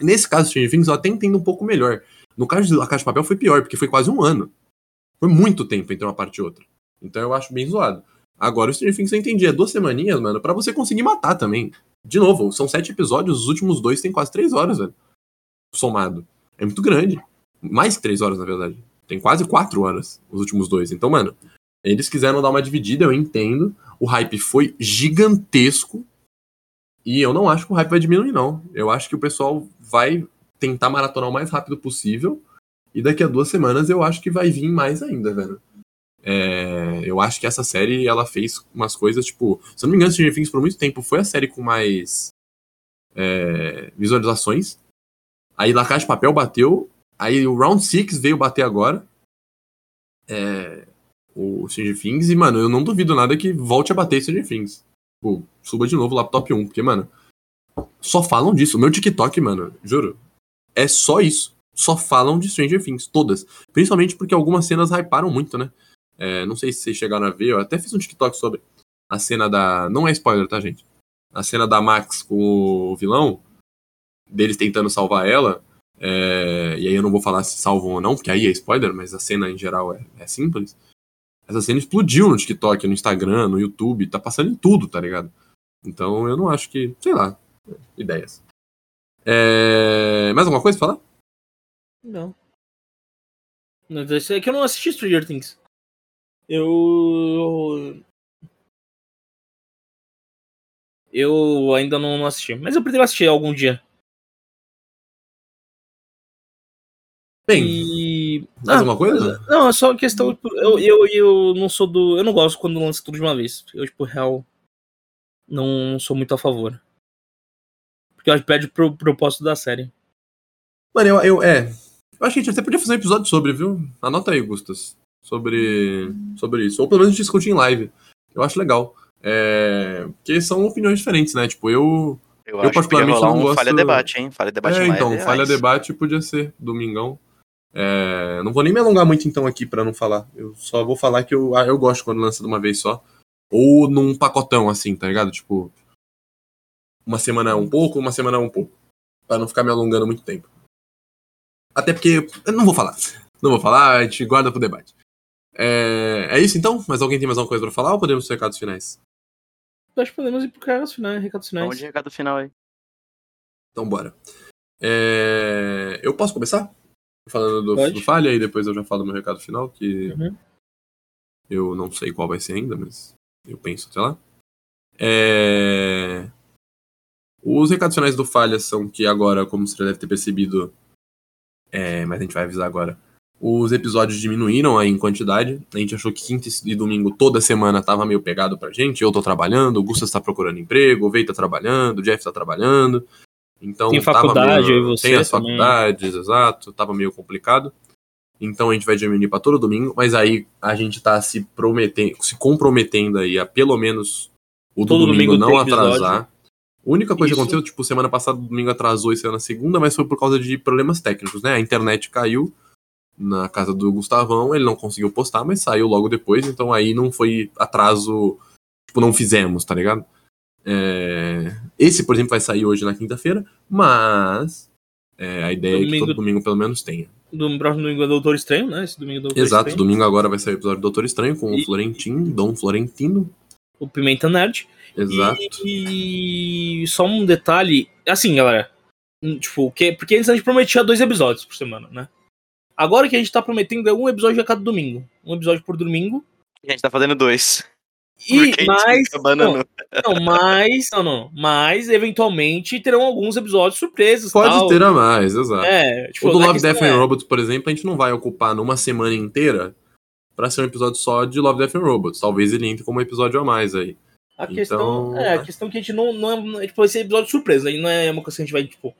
Nesse caso, Stranger Things, eu até entendo um pouco melhor. No caso de La Casa de Papel foi pior, porque foi quase um ano. Foi muito tempo entre uma parte e outra. Então eu acho bem zoado. Agora o Stranger Things eu entendi, é duas semaninhas, mano, pra você conseguir matar também. De novo, são sete episódios, os últimos dois tem quase três horas, velho. Somado. É muito grande. Mais que três horas, na verdade. Tem quase quatro horas, os últimos dois. Então, mano, eles quiseram dar uma dividida, eu entendo. O hype foi gigantesco. E eu não acho que o hype vai diminuir, não. Eu acho que o pessoal vai tentar maratonar o mais rápido possível. E daqui a duas semanas eu acho que vai vir mais ainda, velho. É, eu acho que essa série ela fez umas coisas, tipo. Se eu não me engano, Stranger Things por muito tempo foi a série com mais é, visualizações. Aí La Casa de Papel bateu. Aí o Round 6 veio bater agora. É, o Stranger Things. E, mano, eu não duvido nada que volte a bater Stranger Things. Tipo, suba de novo lá pro top 1. Porque, mano, só falam disso. O meu TikTok, mano, juro, é só isso. Só falam de Stranger Things, todas. Principalmente porque algumas cenas hyparam muito, né? É, não sei se vocês chegaram a ver, eu até fiz um TikTok sobre a cena da. Não é spoiler, tá, gente? A cena da Max com o vilão, deles tentando salvar ela. é, e aí eu não vou falar se salvam ou não, porque aí é spoiler, mas a cena em geral é, é simples. Essa cena explodiu no TikTok, no Instagram, no YouTube, tá passando em tudo, tá ligado? Então eu não acho que. Sei lá. Ideias. É, mais alguma coisa pra falar? Não. É que eu não assisti Stranger Things. Eu. Eu ainda não, não assisti. Mas eu pretendo assistir algum dia. Bem, E. mais Ah, alguma coisa? Não, é só questão. tipo, Eu, eu, eu não sou do. Eu não gosto quando lança tudo de uma vez. Eu, tipo, real. Não sou muito a favor. Porque eu acho que perde pro propósito da série. Mano, eu, eu. É. Eu acho que a gente até podia fazer um episódio sobre, viu? Anota aí, Gustas. Sobre. Sobre isso. Ou pelo menos discutir em live. Eu acho legal. É. Porque são opiniões diferentes, né? Tipo, eu. Eu, Eu que particularmente não um gosto- falha debate, hein? Falha debate é, mais então, reais. falha debate podia ser domingão. É, não vou nem me alongar muito então aqui pra não falar. Eu só vou falar que eu, ah, eu gosto quando lança de uma vez só. Ou num pacotão assim, tá ligado? Tipo, uma semana é um pouco, uma semana é um pouco. Pra não ficar me alongando muito tempo. Até porque. Eu não vou falar. Não vou falar, a gente guarda pro debate. É, é isso então? Mas alguém tem mais alguma coisa pra falar ou podemos ir pros recados finais? Acho que podemos ir pro recados finais, recados finais. Vamos de recado final aí. Então bora. É, Eu posso começar? Falando do, Pode. do falha e depois eu já falo meu recado final, que Uhum. eu não sei qual vai ser ainda, mas eu penso até lá. É, Os recados finais do falha são que agora, como você já deve ter percebido, é, mas a gente vai avisar agora, os episódios diminuíram aí em quantidade. A gente achou que quinta e domingo toda semana tava meio pegado pra gente. Eu tô trabalhando, o Gustas tá procurando emprego, o Vei tá trabalhando, o Jeff tá trabalhando. Então, Tem tava faculdade, meio- eu e você Tem as também. faculdades, exato. Tava meio complicado. Então a gente vai diminuir pra todo domingo, mas aí a gente tá se prometendo, se comprometendo aí a pelo menos o do domingo, domingo não atrasar. A única coisa que Isso. aconteceu, tipo, semana passada o domingo atrasou e saiu na segunda, mas foi por causa de problemas técnicos, né? A internet caiu na casa do Gustavão, ele não conseguiu postar, mas saiu logo depois, então aí não foi atraso, tipo, não fizemos, tá ligado? É, Esse, por exemplo, vai sair hoje na quinta-feira, mas é, a ideia é que Domingo- todo domingo pelo menos tenha. Do próximo domingo é Doutor Estranho, né? Esse domingo é Doutor Exato, Estranho. domingo agora vai sair o episódio do Doutor Estranho com o E- Florentino, Dom Florentino. O Pimenta Nerd. Exato. E, e só um detalhe, assim, galera. Tipo, que, porque antes a gente prometia dois episódios por semana, né? Agora que a gente tá prometendo é um episódio a cada domingo. Um episódio por domingo. A gente tá fazendo dois. E mais. Não, não, mais. Não, não. Mas, eventualmente, terão alguns episódios surpresas. Pode tal. ter a mais, exato. É, tipo, o do a Love, Death é- and Robots, por exemplo, a gente não vai ocupar numa semana inteira pra ser um episódio só de Love, Death and Robots. Talvez ele entre como um episódio a mais aí. A questão, Então, é, a né? questão que a gente não, não é, tipo, esse episódio surpresa, aí não é uma coisa que a gente vai, tipo,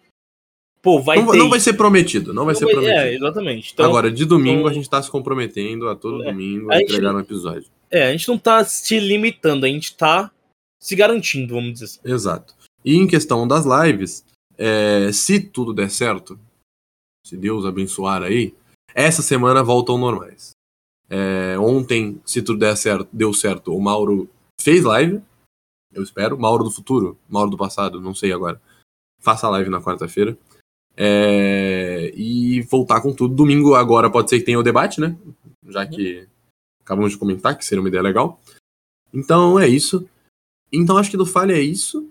pô, vai não, ter não vai ser prometido, não vai Não ser vai- prometido. É, exatamente. Então, Agora, de domingo então- a gente tá se comprometendo a todo É. domingo A entregar um episódio. é, a gente não tá se limitando, a gente tá se garantindo, vamos dizer assim. Exato. E em questão das lives, é, se tudo der certo, se Deus abençoar aí, essa semana voltam normais. É, ontem, se tudo der certo, deu certo, o Mauro fez live, eu espero. Mauro do futuro, Mauro do passado, não sei agora. Faça live na quarta-feira. É, e voltar com tudo. Domingo agora pode ser que tenha o debate, né? Já que acabamos de comentar que seria uma ideia legal. Então é isso. Então acho que do Falha é isso.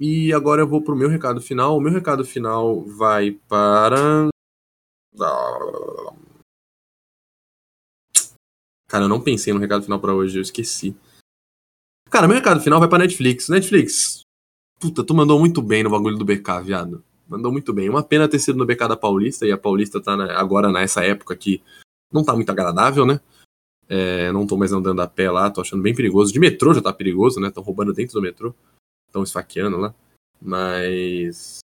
E agora eu vou pro meu recado final. O meu recado final vai para. Cara, eu não pensei no recado final pra hoje, eu esqueci. Cara, meu recado final vai pra Netflix. Netflix, puta, tu mandou muito bem no bagulho do BK, viado. Mandou muito bem. Uma pena ter sido no BK da Paulista, e a Paulista tá na- agora nessa época que não tá muito agradável, né? É, não tô mais andando a pé lá, tô achando bem perigoso. De metrô já tá perigoso, né? Tão roubando dentro do metrô. Tão esfaqueando lá. Mas.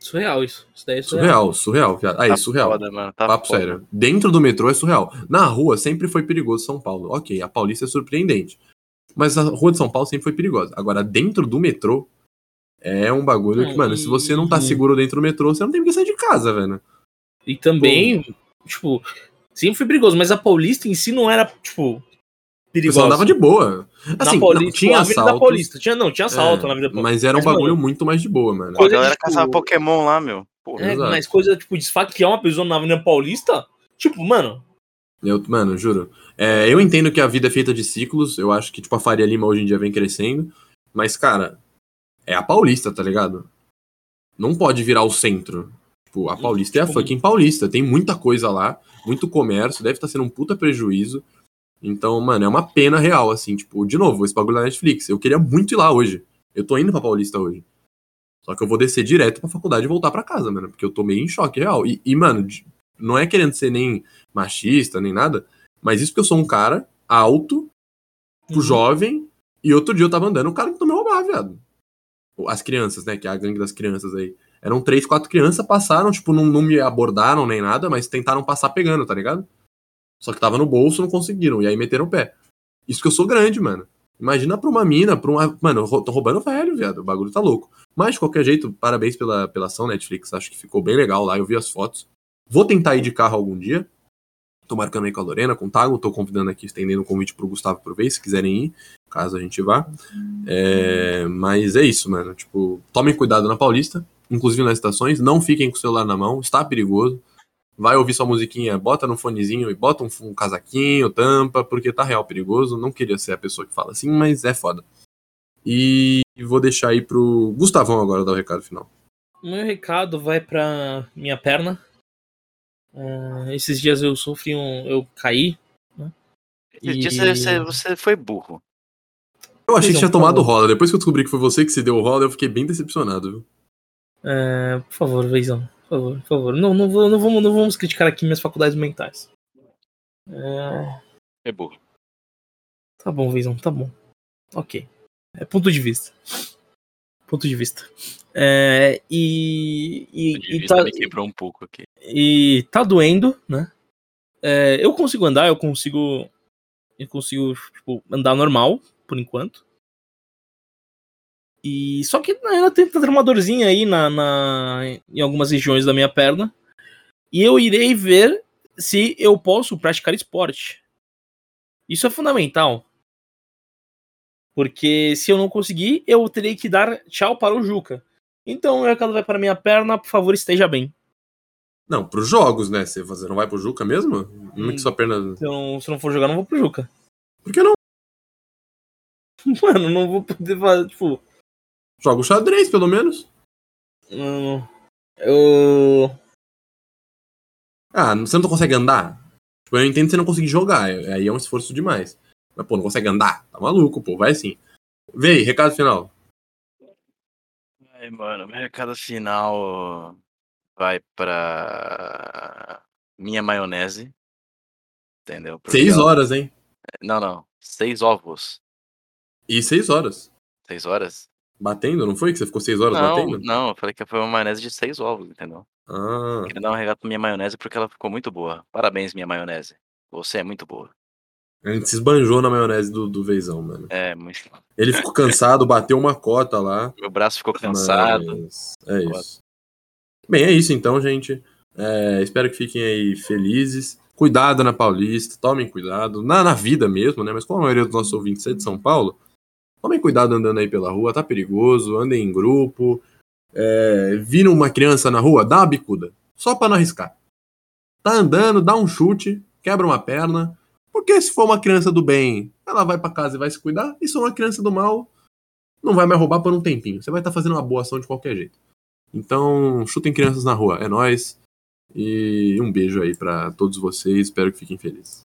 Surreal isso. Isso daí é surreal. Surreal, surreal, viado. Aí, Tá surreal. foda, mano. Tá Papo foda. sério. Dentro do metrô é surreal. Na rua sempre foi perigoso São Paulo. Ok, a Paulista é surpreendente. Mas a rua de São Paulo sempre foi perigosa. Agora, dentro do metrô, é um bagulho que, Não, mano, se você não tá e- seguro dentro do metrô, você não tem que sair de casa, velho. E também, tipo, sempre foi perigoso, mas a Paulista em si não era, tipo, perigosa. pessoal andava de boa. na Assim, Paulista, não, tinha a Avenida assaltos. Paulista. Tinha, não, tinha assalto é, na Avenida Paulista. Mas era um Mas, mano, bagulho muito mais de boa, mano. Pô, a galera de, tipo, caçava Pokémon lá, meu. Porra. É, mas coisa, tipo, de esfaquear uma pessoa na Avenida Paulista, tipo, mano, Eu, mano, juro. É, eu entendo que a vida é feita de ciclos. Eu acho que, tipo, a Faria Lima hoje em dia vem crescendo. Mas, cara, é a Paulista, tá ligado? Não pode virar o centro. Tipo, a Paulista é a Tipo, fucking Paulista. Tem muita coisa lá, muito comércio, deve estar sendo um puta prejuízo. Então, mano, é uma pena real, assim. Tipo, de novo, esse bagulho da Netflix. Eu queria muito ir lá hoje. Eu tô indo pra Paulista hoje. Só que eu vou descer direto pra faculdade e voltar pra casa, mano. Porque eu tô meio em choque real. E, e, mano, não é querendo ser nem machista, nem nada. Mas isso porque eu sou um cara alto, Uhum. jovem, e outro dia eu tava andando, o cara tentou me roubar, viado. As crianças, né? Que é a gangue das crianças aí. Eram três, quatro crianças, passaram, tipo, não, não me abordaram nem nada, mas tentaram passar pegando, tá ligado? Só que tava no bolso, não conseguiram, e aí meteram o pé. Isso que eu sou grande, mano. Imagina pra uma mina, pra uma. Mano, eu tô roubando velho, viado. O bagulho tá louco. Mas, de qualquer jeito, parabéns pela, pela ação, Netflix. Acho que ficou bem legal lá. Eu vi as fotos. Vou tentar ir de carro algum dia. Tô marcando aí com a Lorena, com o Tago. Tô convidando aqui, estendendo o convite pro Gustavo por vez, se quiserem ir, caso a gente vá. É, mas é isso, mano. Tipo, tomem cuidado na Paulista, inclusive nas estações. Não fiquem com o celular na mão, está perigoso. Vai ouvir sua musiquinha, bota no fonezinho e bota um, um casaquinho, tampa, porque tá real perigoso. Não queria ser a pessoa que fala assim, mas é foda. E vou deixar aí pro Gustavão agora dar o recado final. Meu recado vai pra minha perna. Uh, esses dias eu sofri um. Eu caí. Né? Esses dias você, você foi burro. Eu achei que Então, tinha tomado rola. Depois que eu descobri que foi você que se deu o rola, eu fiquei bem decepcionado, viu? É, por favor, Veizão. Por favor, por favor. Não, não, vou, não, vamos, não vamos criticar aqui minhas faculdades mentais. É, É burro. tá bom, Veizão, tá bom. Ok. É ponto de vista. Ponto de vista. É, e. E, de e vista tá, me quebrou um pouco aqui. E tá doendo, né? É, eu consigo andar, eu consigo. Eu consigo, tipo, andar normal, por enquanto. E só que ainda tem uma dorzinha aí na, na, em algumas regiões da minha perna. E eu irei ver se eu posso praticar esporte. Isso é fundamental. Porque se eu não conseguir, eu terei que dar tchau para o Juca. Então, o recado vai para minha perna, por favor, esteja bem. Não, pros jogos, né? Você você não vai pro Juca mesmo? Não é que sua perna. Se eu não, se eu não for jogar, não vou pro Juca. Por que não? *laughs* Mano, não vou poder fazer, tipo. Joga o xadrez, pelo menos. Não. Eu. Ah, você não consegue andar? Tipo, eu entendo que você não conseguir jogar. Aí é um esforço demais. Mas, pô, não consegue andar? Tá maluco, pô. Vai sim. Vê aí, recado final. Ai, mano, meu recado final vai pra minha maionese. Entendeu? Porque Seis horas, hein? Não, não. Seis ovos. E seis horas. Seis horas? Batendo, não foi? Que você ficou seis horas Não, batendo? não, eu falei que foi uma maionese de seis ovos, entendeu? Ah, Queria dar um regalo pra minha maionese porque ela ficou muito boa. Parabéns, minha maionese. Você é muito boa. a gente se esbanjou na maionese do, do Veizão, mano. É, muito. Ele ficou cansado, bateu uma cota lá. Meu braço ficou cansado. Mas é isso. Bem, é isso então, gente. É, espero que fiquem aí felizes. Cuidado na Paulista, tomem cuidado. Na, na vida mesmo, né? Mas como a maioria dos nossos ouvintes é de São Paulo, tomem cuidado andando aí pela rua, tá perigoso, andem em grupo. É, viram uma criança na rua, dá uma bicuda. Só pra não arriscar. Tá andando, dá um chute, quebra uma perna. Porque se for uma criança do bem, ela vai pra casa e vai se cuidar. E se for uma criança do mal, não vai mais roubar por um tempinho. Você vai estar fazendo uma boa ação de qualquer jeito. Então, chutem crianças na rua. É nóis. E um beijo aí pra todos vocês. Espero que fiquem felizes.